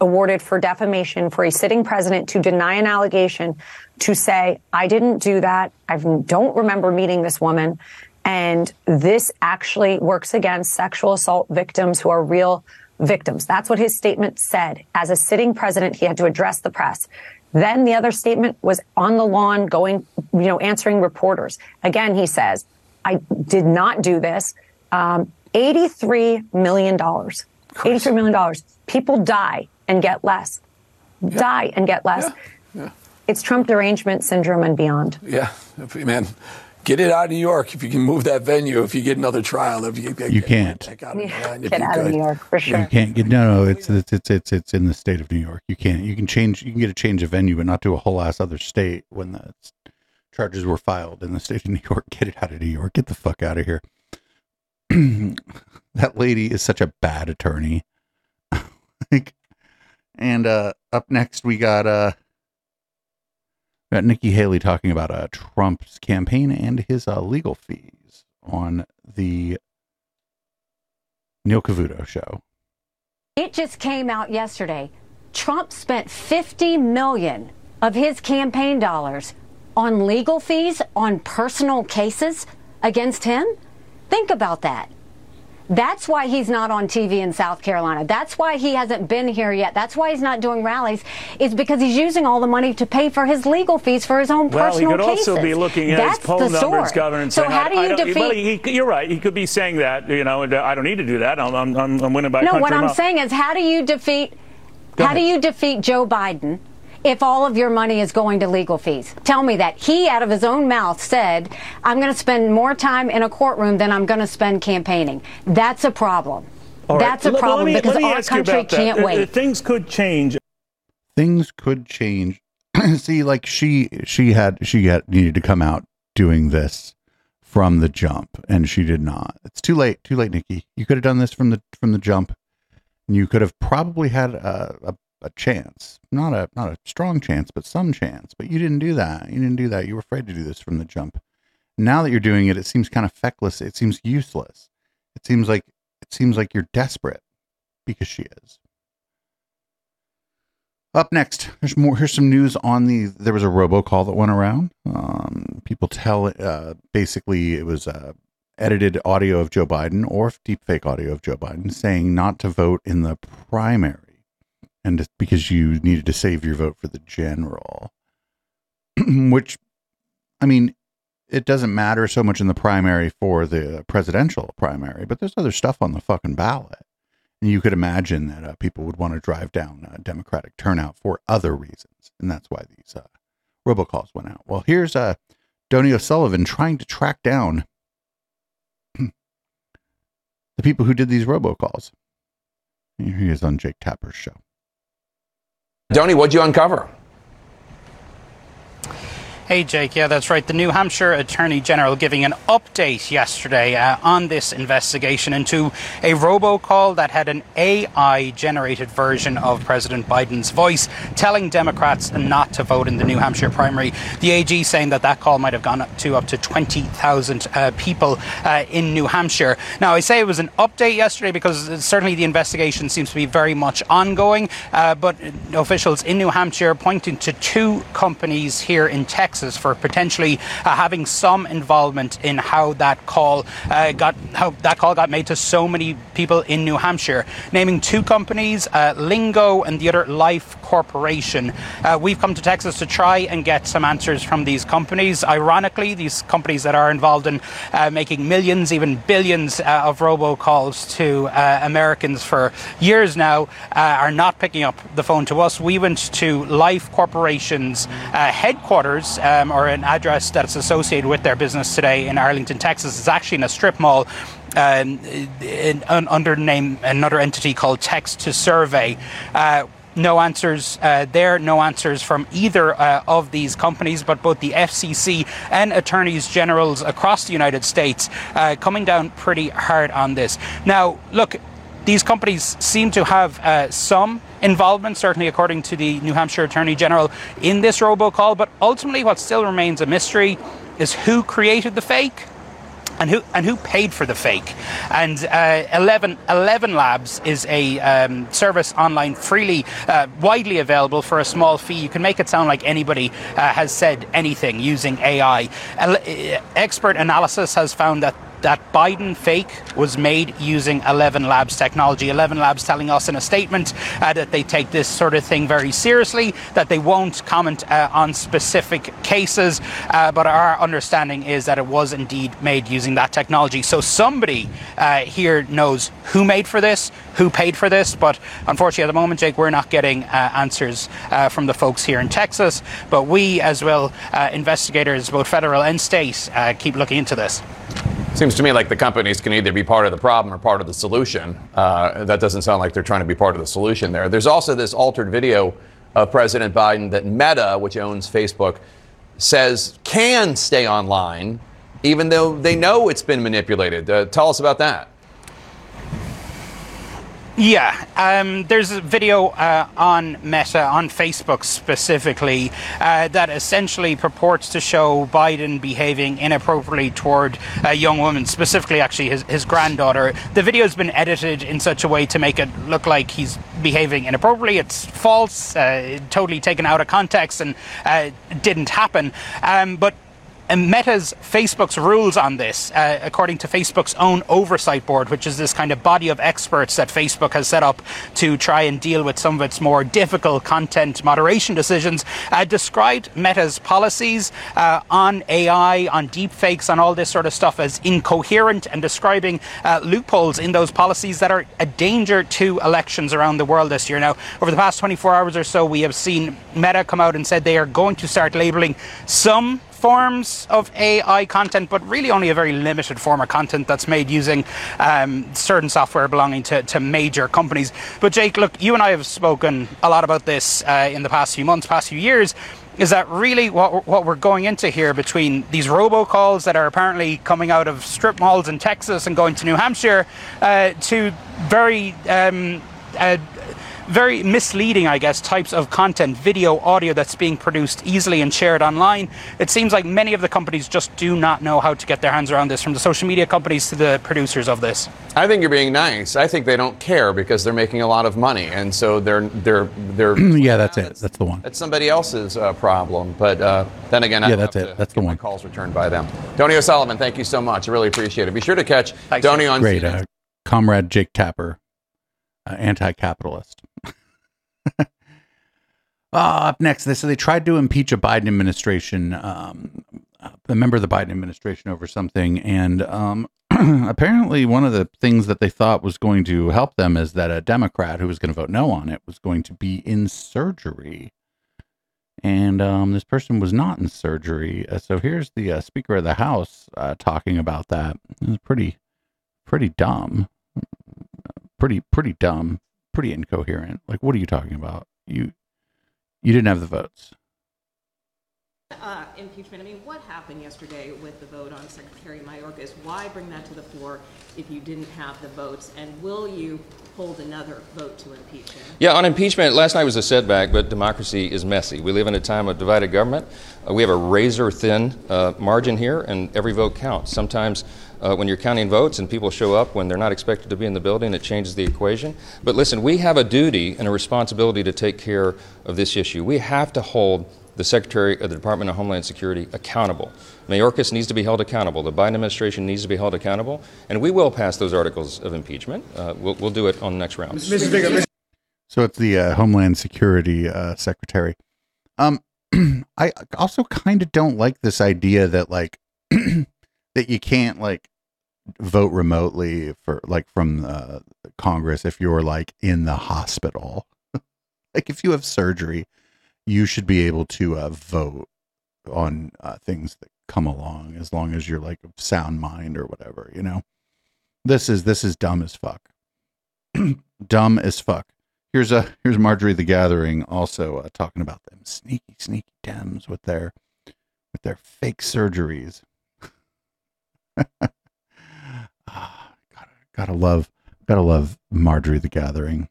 awarded for defamation for a sitting president to deny an allegation, to say, I didn't do that. I don't remember meeting this woman. And this actually works against sexual assault victims who are real victims. That's what his statement said. As a sitting president, he had to address the press. Then the other statement was on the lawn going, you know, answering reporters. Again, he says, I did not do this. Um, $83 million. $83 million. People die and get less. Yeah. Die and get less. Yeah. Yeah. It's Trump derangement syndrome and beyond. Yeah, man get it out of New York if you can move that venue. If you get another trial, if you, you can't get out, of, get out of New York for sure. You can't get no, no. It's, it's it's it's it's in the state of New York. You can't. You can change. You can get a change of venue, but not to a whole ass other state when the charges were filed in the state of New York. Get it out of New York. Get the fuck out of here. that lady is such a bad attorney. like, and uh, up next we got uh got Nikki Haley talking about uh, Trump's campaign and his uh, legal fees on the Neil Cavuto show. It just came out yesterday. Trump spent 50 million of his campaign dollars on legal fees on personal cases against him. Think about that. That's why he's not on TV in South Carolina. That's why he hasn't been here yet. That's why he's not doing rallies. Is because he's using all the money to pay for his legal fees for his own well, personal cases. Well, he could also be looking at That's his poll numbers. Governor, and so saying, how do you defeat? Well, he, you're right. He could be saying that. You know, I don't need to do that. I'm, I'm, I'm winning by. No, what I'm mile. saying is, how do you defeat? Go how ahead. do you defeat Joe Biden? If all of your money is going to legal fees. Tell me that. He, out of his own mouth, said, I'm going to spend more time in a courtroom than I'm going to spend campaigning. That's a problem. All right. That's a Well, problem let me, because our country can't Uh, wait. Things could change things could change. See, like she she had she had needed to come out doing this from the jump, and she did not. It's too late. Too late, Nikki. You could have done this from the from the jump. And you could have probably had a, a a chance, not a not a strong chance, but some chance. But you didn't do that. You didn't do that. You were afraid to do this from the jump. Now that you're doing it, it seems kind of feckless. It seems useless. It seems like it seems like you're desperate because she is. Up next, there's more. Here's some news on the. There was a robocall that went around. Um, people tell uh, basically it was uh, edited audio of Joe Biden or deepfake audio of Joe Biden saying not to vote in the primary, and because you needed to save your vote for the general. Which, I mean, it doesn't matter so much in the primary for the presidential primary, but there's other stuff on the fucking ballot. And you could imagine that uh, people would want to drive down uh, Democratic turnout for other reasons. And that's why these uh, robocalls went out. Well, here's uh, Donie O'Sullivan trying to track down the people who did these robocalls. Here he is on Jake Tapper's show. Donie, what'd you uncover? Hey, Jake. Yeah, that's right. The New Hampshire Attorney General giving an update yesterday uh, on this investigation into a robocall that had an AI generated version of President Biden's voice telling Democrats not to vote in the New Hampshire primary. The AG saying that that call might have gone up to up to 20,000 uh, people uh, in New Hampshire. Now, I say it was an update yesterday because certainly the investigation seems to be very much ongoing, uh, but officials in New Hampshire pointing to two companies here in Texas Texas for potentially uh, having some involvement in how that call uh, got how that call got made to so many people in New Hampshire. Naming two companies, uh, Lingo and the other Life Corporation. Uh, we've come to Texas to try and get some answers from these companies. Ironically, these companies that are involved in uh, making millions, even billions uh, of robocalls to Americans for years now are not picking up the phone to us. We went to Life Corporation's headquarters um, or an address that's associated with their business today in Arlington, Texas. It's actually in a strip mall. Um, in, in, under name another entity called Text to Survey. Uh, no answers uh, there, no answers from either uh, of these companies, but both the FCC and attorneys generals across the United States uh, coming down pretty hard on this. Now, look, these companies seem to have uh, some involvement, certainly according to the New Hampshire Attorney General, in this robocall. But ultimately, what still remains a mystery is who created the fake and who and who paid for the fake. And uh, 11, ElevenLabs is a um, service online freely, uh, widely available for a small fee. You can make it sound like anybody uh, has said anything using AI. Uh, expert analysis has found that that Biden fake was made using ElevenLabs technology. ElevenLabs telling us in a statement uh, that they take this sort of thing very seriously, that they won't comment uh, on specific cases, uh, but our understanding is that it was indeed made using that technology. So somebody uh, here knows who made for this, who paid for this, but unfortunately at the moment, Jake, we're not getting uh, answers uh, from the folks here in Texas. But we, as well, investigators, both federal and state, keep looking into this. Seems to me like the companies can either be part of the problem or part of the solution. Uh, that doesn't sound like they're trying to be part of the solution there. There's also this altered video of President Biden that Meta, which owns Facebook, says can stay online, even though they know it's been manipulated. Uh, tell us about that. Yeah, um, there's a video uh, on Meta, on Facebook specifically, uh, that essentially purports to show Biden behaving inappropriately toward a young woman, specifically, actually, his, his granddaughter. The video has been edited in such a way to make it look like he's behaving inappropriately. It's false, uh, totally taken out of context, and uh, didn't happen. Um, but and Meta's Facebook's rules on this, uh, according to Facebook's own oversight board, which is this kind of body of experts that Facebook has set up to try and deal with some of its more difficult content moderation decisions, uh, described Meta's policies uh, on AI, on deepfakes, on all this sort of stuff as incoherent and describing uh, loopholes in those policies that are a danger to elections around the world this year. Now, over the past 24 hours or so, we have seen Meta come out and said they are going to start labeling some forms of AI content, but really only a very limited form of content that's made using um, certain software belonging to, to major companies. But Jake, look, you and I have spoken a lot about this uh, in the past few months, past few years. Is that really what, what we're going into here between these robocalls that are apparently coming out of strip malls in Texas and going to New Hampshire uh, to very um, uh, very misleading, I guess, types of content, video, audio that's being produced easily and shared online. It seems like many of the companies just do not know how to get their hands around this, from the social media companies to the producers of this. I think you're being nice. I think they don't care because they're making a lot of money, and so they're they're they're. yeah, that's it. That's the one. That's somebody else's uh, problem. But uh, then again, Yeah, don't that's it. That's the one. calls returned by them. Donie O'Sullivan, thank you so much. I really appreciate it. Be sure to catch Donie on Great. CNN. Uh, comrade Jake Tapper, uh, uh, up next, they so they tried to impeach a Biden administration, um, a member of the Biden administration over something, and um, apparently one of the things that they thought was going to help them is that a Democrat who was going to vote no on it was going to be in surgery. And um, this person was not in surgery. Uh, so here's the uh, Speaker of the House uh, talking about that. It was pretty, pretty dumb. Pretty, pretty dumb. Pretty incoherent. Like, what are you talking about? You, you didn't have the votes. Uh, impeachment. I mean, what happened yesterday with the vote on Secretary Mayorkas? Why bring that to the floor if you didn't have the votes? And will you hold another vote to impeach him? Yeah, on impeachment, last night was a setback, but democracy is messy. We live in a time of divided government. Uh, we have a razor thin uh, margin here, and every vote counts. Sometimes uh, when you're counting votes and people show up when they're not expected to be in the building, it changes the equation. But listen, we have a duty and a responsibility to take care of this issue. We have to hold the Secretary of the Department of Homeland Security accountable. Mayorkas needs to be held accountable. The Biden administration needs to be held accountable, and we will pass those articles of impeachment. Uh, we'll, we'll do it on the next round. So it's the uh, Homeland Security uh, Secretary. Um, I also kind of don't like this idea that like that you can't like vote remotely for like from uh, Congress if you're like in the hospital. like if you have surgery, you should be able to uh, vote on uh, things that come along as long as you're like of sound mind or whatever. You know, this is this is dumb as fuck. dumb as fuck. Here's a here's Marjorie the Gathering also uh, talking about them sneaky sneaky Dems with their with their fake surgeries. Ah, gotta gotta love gotta love Marjorie the Gathering.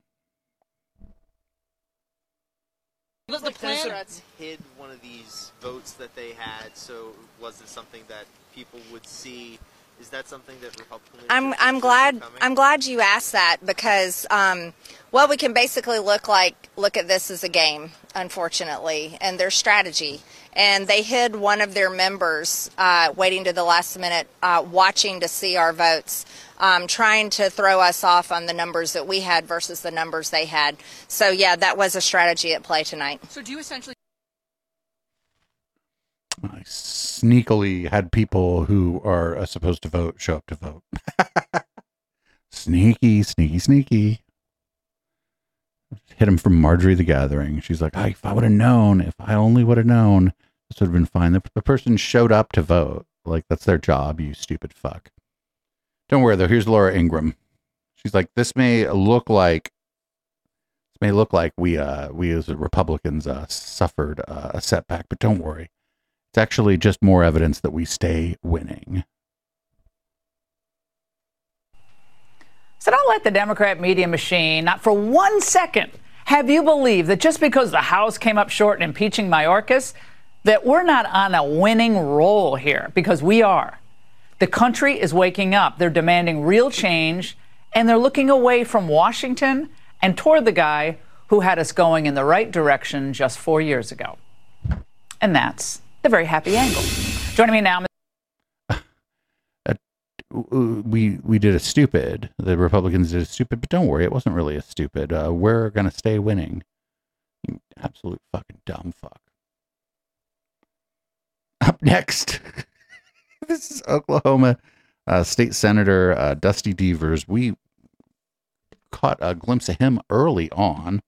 Was the plan? Democrats hid one of these votes that they had, so was it something that people would see? Is that something that Republicans? I'm I'm glad I'm glad you asked that because um, well we can basically look like look at this as a game unfortunately and their strategy and they hid one of their members uh, waiting to the last minute uh, watching to see our votes um, trying to throw us off on the numbers that we had versus the numbers they had so yeah that was a strategy at play tonight So do you essentially? I sneakily had people who are uh, supposed to vote show up to vote. sneaky, sneaky, sneaky. Hit him from Marjorie the Gathering. She's like, "Ah, if I would have known, if I only would have known, this would have been fine. The, the person showed up to vote. Like, that's their job, you stupid fuck. Don't worry, though. Here's Laura Ingraham. She's like, this may look like may look like we uh we as Republicans uh suffered uh, a setback, but don't worry. It's actually just more evidence that we stay winning. So don't let the Democrat media machine, not for one second, have you believe that just because the House came up short in impeaching Mayorkas, that we're not on a winning roll here, because we are. The country is waking up. They're demanding real change, and they're looking away from Washington and toward the guy who had us going in the right direction just four years ago. And that's the very happy angle. Joining me now. we we did a stupid. The Republicans did a stupid, but don't worry, it wasn't really a stupid. Uh, we're gonna stay winning. Absolute fucking dumb fuck. Up next, this is Oklahoma uh, State Senator uh, Dusty Deevers. We caught a glimpse of him early on.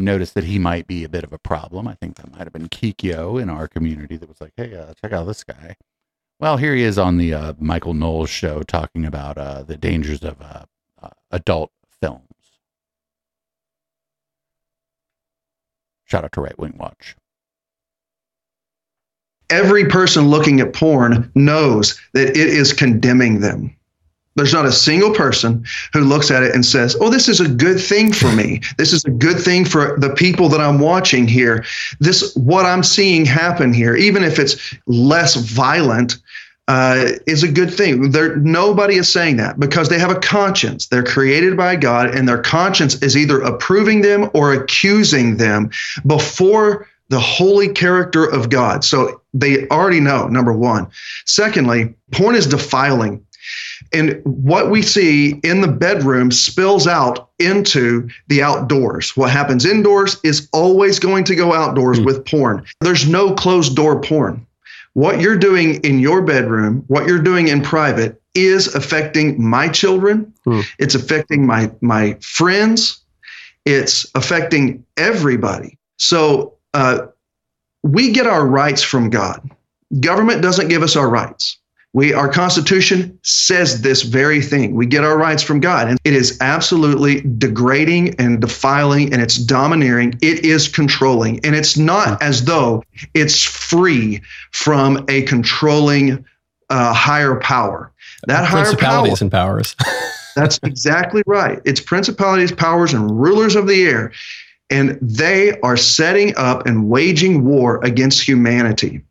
Noticed that he might be a bit of a problem. I think that might have been Kikyo in our community that was like, "Hey, uh, check out this guy." Well, here he is on the uh, Michael Knowles show talking about uh, the dangers of uh, uh, adult films. Shout out to Right Wing Watch. Every person looking at porn knows that it is condemning them. There's not a single person who looks at it and says, Oh, this is a good thing for me. This is a good thing for the people that I'm watching here. This, what I'm seeing happen here, even if it's less violent, uh, is a good thing. There, nobody is saying that because they have a conscience. They're created by God, and their conscience is either approving them or accusing them before the holy character of God. So they already know, number one. Secondly, porn is defiling. And what we see in the bedroom spills out into the outdoors. What happens indoors is always going to go outdoors with porn. There's no closed door porn. What you're doing in your bedroom, what you're doing in private, is affecting my children. It's affecting my my friends. It's affecting everybody. So uh, we get our rights from God. Government doesn't give us our rights. We, our Constitution says this very thing. We get our rights from God, and it is absolutely degrading and defiling, and it's domineering. It is controlling, and it's not as though it's free from a controlling uh, higher power. That higher power, Principalities and powers. that's exactly right. It's principalities, powers, and rulers of the air. And they are setting up and waging war against humanity.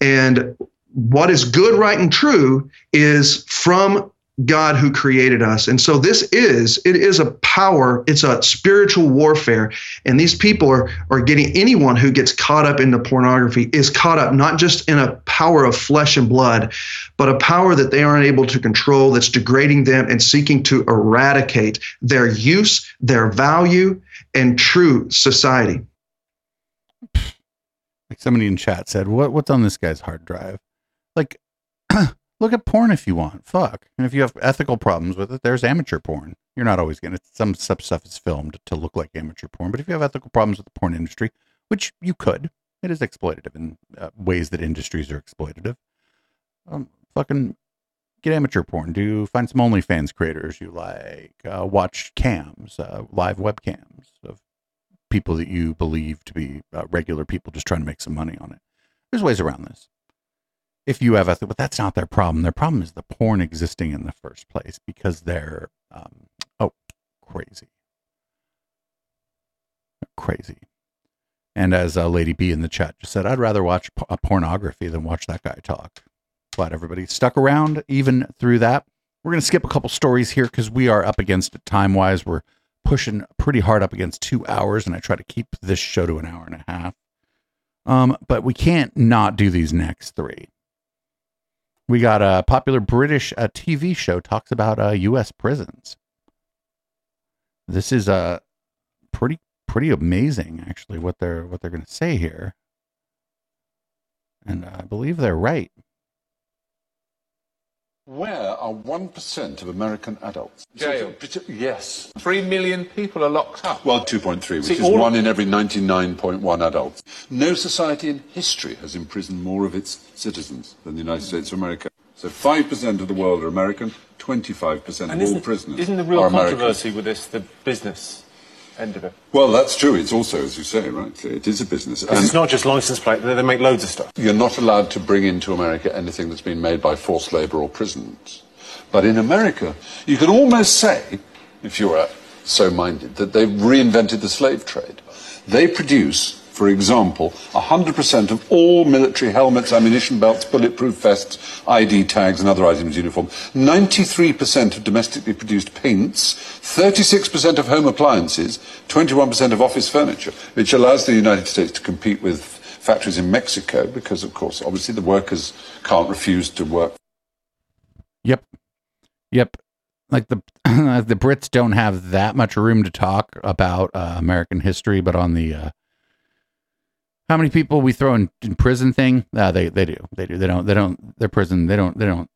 And what is good, right, and true is from God who created us. And so this is, it is a power, it's a spiritual warfare. And these people are, are getting anyone who gets caught up into pornography is caught up not just in a power of flesh and blood, but a power that they aren't able to control that's degrading them and seeking to eradicate their use, their value, and true society. Like somebody in chat said, "What what's on this guy's hard drive?" Like, look at porn if you want. Fuck. And if you have ethical problems with it, there's amateur porn. You're not always gonna. Some stuff stuff is filmed to look like amateur porn, but if you have ethical problems with the porn industry, which you could, it is exploitative in uh, ways that industries are exploitative. Um, fucking get amateur porn. Do find some OnlyFans creators you like. Uh, watch cams, uh, live webcams of people that you believe to be uh, regular people just trying to make some money on it. There's ways around this. If you have ethical, but that's not their problem. Their problem is the porn existing in the first place because they're um, oh crazy, crazy. And as uh, Lady B in the chat just said, I'd rather watch a pornography than watch that guy talk. Glad everybody stuck around even through that. We're going to skip a couple stories here because we are up against it time wise. We're pushing pretty hard up against two hours, and I try to keep this show to an hour and a half. Um, but we can't not do these next three. We got a popular British uh, TV show talks about uh, U.S. prisons. This is uh, pretty pretty amazing, actually, what they're what they're going to say here, and I believe they're right. Where are 1% of American adults? Jail. Yes. Three million people are locked up. Well, 2.3, which See, is one in every 99.1 adults. No society in history has imprisoned more of its citizens than the United States of America. So 5% of the world are American, 25% And of all prisoners isn't the real are American. controversy with this the business end of it? Well, that's true. It's also, as you say, right, it is a business. Because it's not just license plate, they, they make loads of stuff. You're not allowed to bring into America anything that's been made by forced labor or prisons. But in America, you could almost say, if you were so minded, that they've reinvented the slave trade. They produce, for example, 100% of all military helmets, ammunition belts, bulletproof vests, ID tags, and other items uniform. 93% of domestically produced paints, 36% of home appliances, 21% of office furniture, which allows the United States to compete with factories in Mexico because, of course, obviously the workers can't refuse to work Yep. Yep. Like the the Brits don't have that much room to talk about uh, American history, but on the uh, how many people we throw in, in prison thing, uh, they they do they do they don't they don't their prison they don't they don't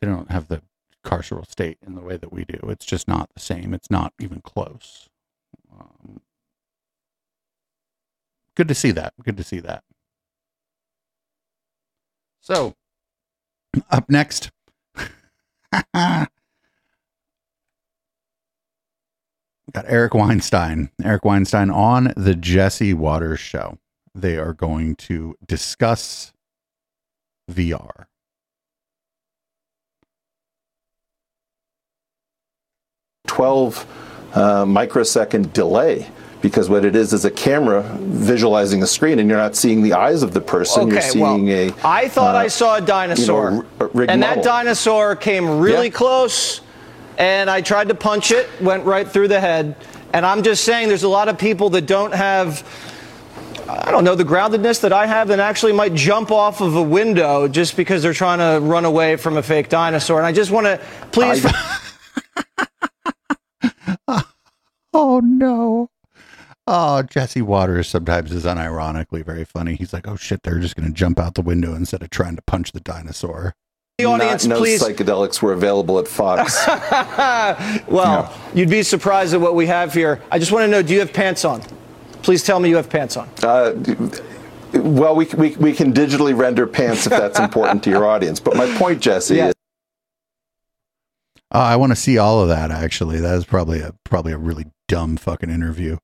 they don't have the carceral state in the way that we do. It's just not the same. It's not even close. Um, good to see that. Good to see that. So, up next, got Eric Weinstein. Eric Weinstein on the Jesse Watters show. They are going to discuss VR. 12 uh, microsecond delay because what it is is a camera visualizing a screen and you're not seeing the eyes of the person you're Okay, well, seeing a I thought uh, I saw a dinosaur, you know, r- rigged and model. that dinosaur came really Yeah. close, and I tried to punch it, went right through the head. And I'm just saying, there's a lot of people that don't have, I don't know, the groundedness that I have, that actually might jump off of a window just because they're trying to run away from a fake dinosaur. And I just want to please. Oh no. Oh, Jesse Watters sometimes is unironically very funny. He's like, "Oh shit, they're just going to jump out the window instead of trying to punch the dinosaur." The audience, not, no please. psychedelics were available at Fox. well, you'd be surprised at what we have here. I just want to know do you have pants on? Please tell me you have pants on. Uh, well, we, we, we can digitally render pants if that's important to your audience. But my point, Jesse, Yeah. is Uh, I want to see all of that. Actually, that is probably a probably a really dumb fucking interview.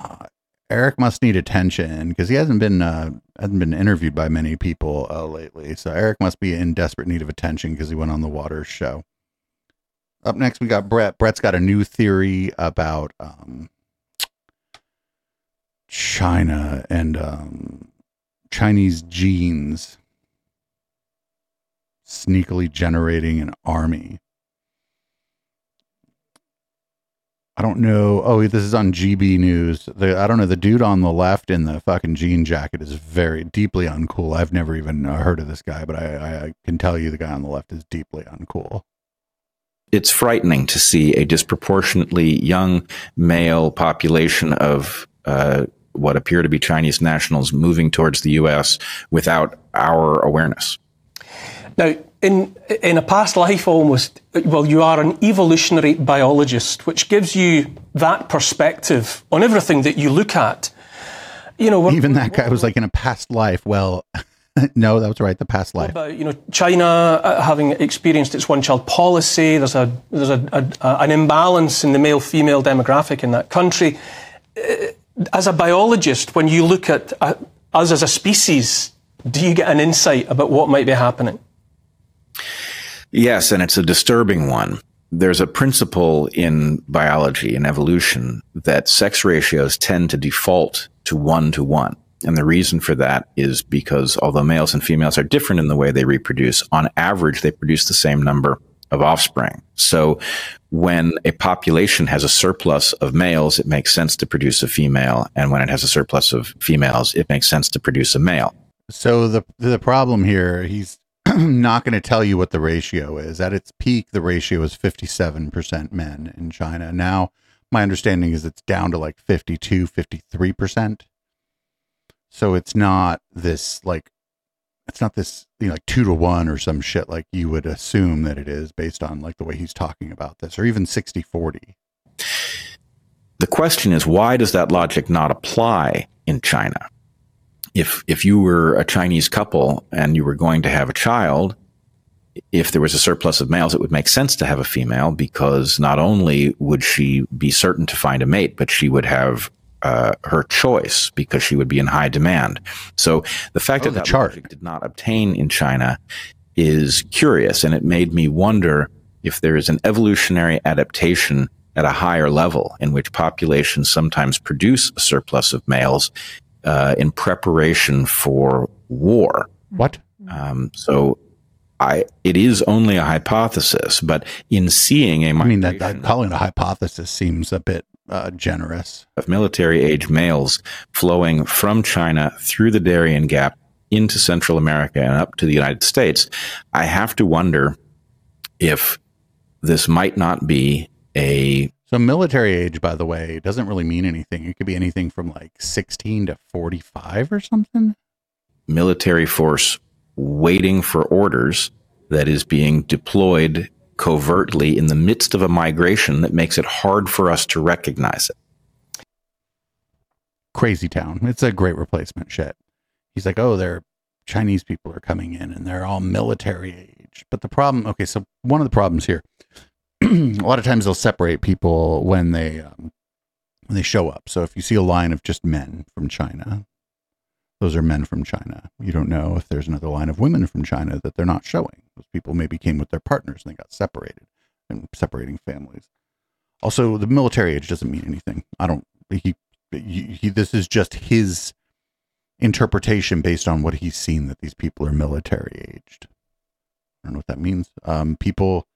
Uh, Eric must need attention because he hasn't been uh, hasn't been interviewed by many people uh, lately. So Eric must be in desperate need of attention because he went on the Watters show. Up next, we got Bret. Bret's got a new theory about um, China and um, Chinese genes sneakily generating an army. I don't know. Oh, this is on GB News. The, I don't know. The dude on the left in the fucking jean jacket is very deeply uncool. I've never even uh, heard of this guy, but I, I, I can tell you the guy on the left is deeply uncool. it's frightening to see a disproportionately young male population of uh, what appear to be Chinese nationals moving towards the U.S. without our awareness. Now, in in a past life, almost, well, you are an evolutionary biologist, which gives you that perspective on everything that you look at. You know, Even that guy was like in a past life. Well, no, that was right. The past life. about you know China uh, having experienced its one-child policy. There's a there's a, a, a an imbalance in the male-female demographic in that country. As a biologist, when you look at uh, us as a species, do you get an insight about what might be happening? Yes, and it's a disturbing one. There's a principle in biology and evolution that sex ratios tend to default to one to one. And the reason for that is because although males and females are different in the way they reproduce, on average, they produce the same number of offspring. So when a population has a surplus of males, it makes sense to produce a female. And when it has a surplus of females, it makes sense to produce a male. So the the problem here, he's not going to tell you what the ratio is. At its peak, the ratio is 57% men in China. Now, my understanding is it's down to like 52, 53%. So it's not this like it's not this you know like 2 to 1 or some shit like you would assume that it is based on like the way he's talking about this or even 60/40. The question is, why does that logic not apply in China? If, if you were a Chinese couple and you were going to have a child, if there was a surplus of males, it would make sense to have a female because not only would she be certain to find a mate, but she would have uh, her choice because she would be in high demand. So the fact Oh, that the that chart. did not obtain in China is curious, and it made me wonder if there is an evolutionary adaptation at a higher level in which populations sometimes produce a surplus of males uh, in preparation for war. What? Um, so I, it is only a hypothesis, but in seeing a I mean that, that calling it a hypothesis seems a bit uh, generous. of military age males flowing from China through the Darien Gap into Central America and up to the United States, I have to wonder if this might not be a So military age, by the way, doesn't really mean anything. It could be anything from like 16 to 45 or something. military force waiting for orders that is being deployed covertly in the midst of a migration that makes it hard for us to recognize it. crazy town. It's a great replacement shit. He's like, oh, they're Chinese people are coming in and they're all military age. But the problem, okay, so one of the problems here, a lot of times they'll separate people when they um, when they show up. So if you see a line of just men from China, those are men from China. You don't know if there's another line of women from China that they're not showing. Those people maybe came with their partners and they got separated and separating families. Also, the military age doesn't mean anything. I don't. He, he, this is just his interpretation based on what he's seen that these people are military aged. I don't know what that means. Um, people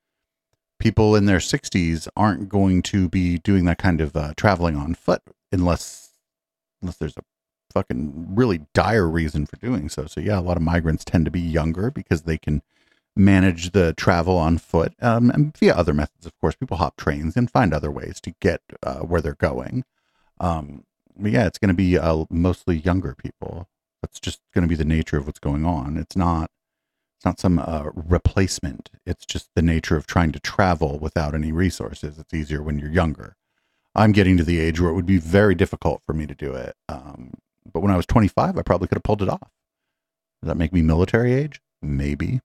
people in their 60s aren't going to be doing that kind of uh, traveling on foot unless unless there's a fucking really dire reason for doing so. So yeah, a lot of migrants tend to be younger because they can manage the travel on foot um, and via other methods. Of course, people hop trains and find other ways to get uh, where they're going. Um, but yeah, it's going to be uh, mostly younger people. That's just going to be the nature of what's going on. It's not. It's not some uh, replacement. It's just the nature of trying to travel without any resources. It's easier when you're younger. I'm getting to the age where it would be very difficult for me to do it. Um, but when I was 25, I probably could have pulled it off. Does that make me military age? Maybe.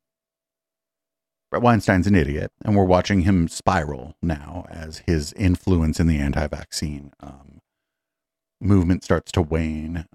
Bret Weinstein's an idiot, and we're watching him spiral now as his influence in the anti vaccine um, movement starts to wane.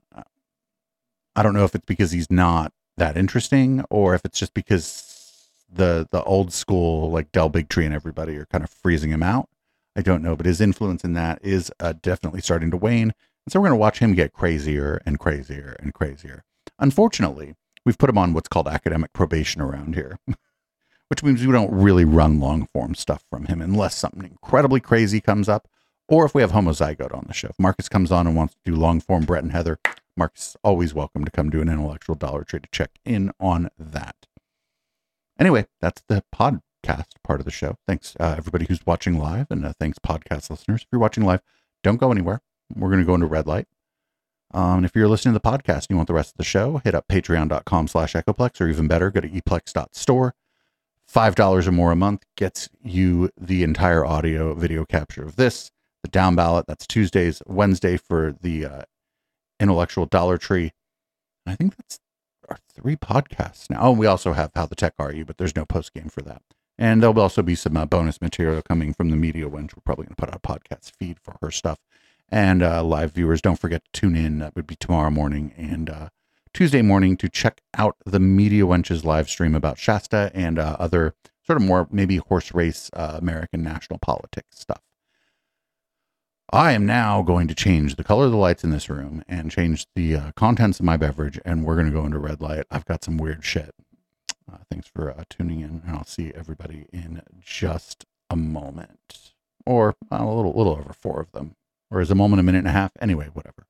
I don't know if it's because he's not that interesting or if it's just because the the old school like Del Bigtree and everybody are kind of freezing him out. I don't know, but his influence in that is uh, definitely starting to wane. And so we're going to watch him get crazier and crazier and crazier. Unfortunately, we've put him on what's called academic probation around here, which means we don't really run long form stuff from him unless something incredibly crazy comes up or if we have homozygote on the show. If Marcus comes on and wants to do long form Bret and Heather, Mark's is always welcome to come do an Intellectual Dollar Tree to check in on that. Anyway, that's the podcast part of the show. Thanks, uh, everybody who's watching live, and uh, thanks, podcast listeners. If you're watching live, don't go anywhere. We're going to go into red light. Um, and if you're listening to the podcast and you want the rest of the show, hit up patreon.com slash echoplex, or even better, go to eplex.store. $5 or more a month gets you the entire audio video capture of this. The down ballot, that's Tuesdays, Wednesday for the uh, Intellectual Dollar Tree. I think that's our three podcasts now. Oh, we also have How the Tech Are You, but there's no post game for that. And there'll also be some uh, bonus material coming from the media wench. We're probably going to put out a podcast feed for her stuff. And uh, live viewers, don't forget to tune in. That would be tomorrow morning and uh, Tuesday morning to check out the Media Wench's live stream about Shasta and uh, other sort of more maybe horse race uh, American national politics stuff. I am now going to change the color of the lights in this room and change the uh, contents of my beverage, and we're going to go into red light. I've got some weird shit. Uh, thanks for tuning in, and I'll see everybody in just a moment, or a little, little over four of them, or is a moment a minute and a half? Anyway, whatever.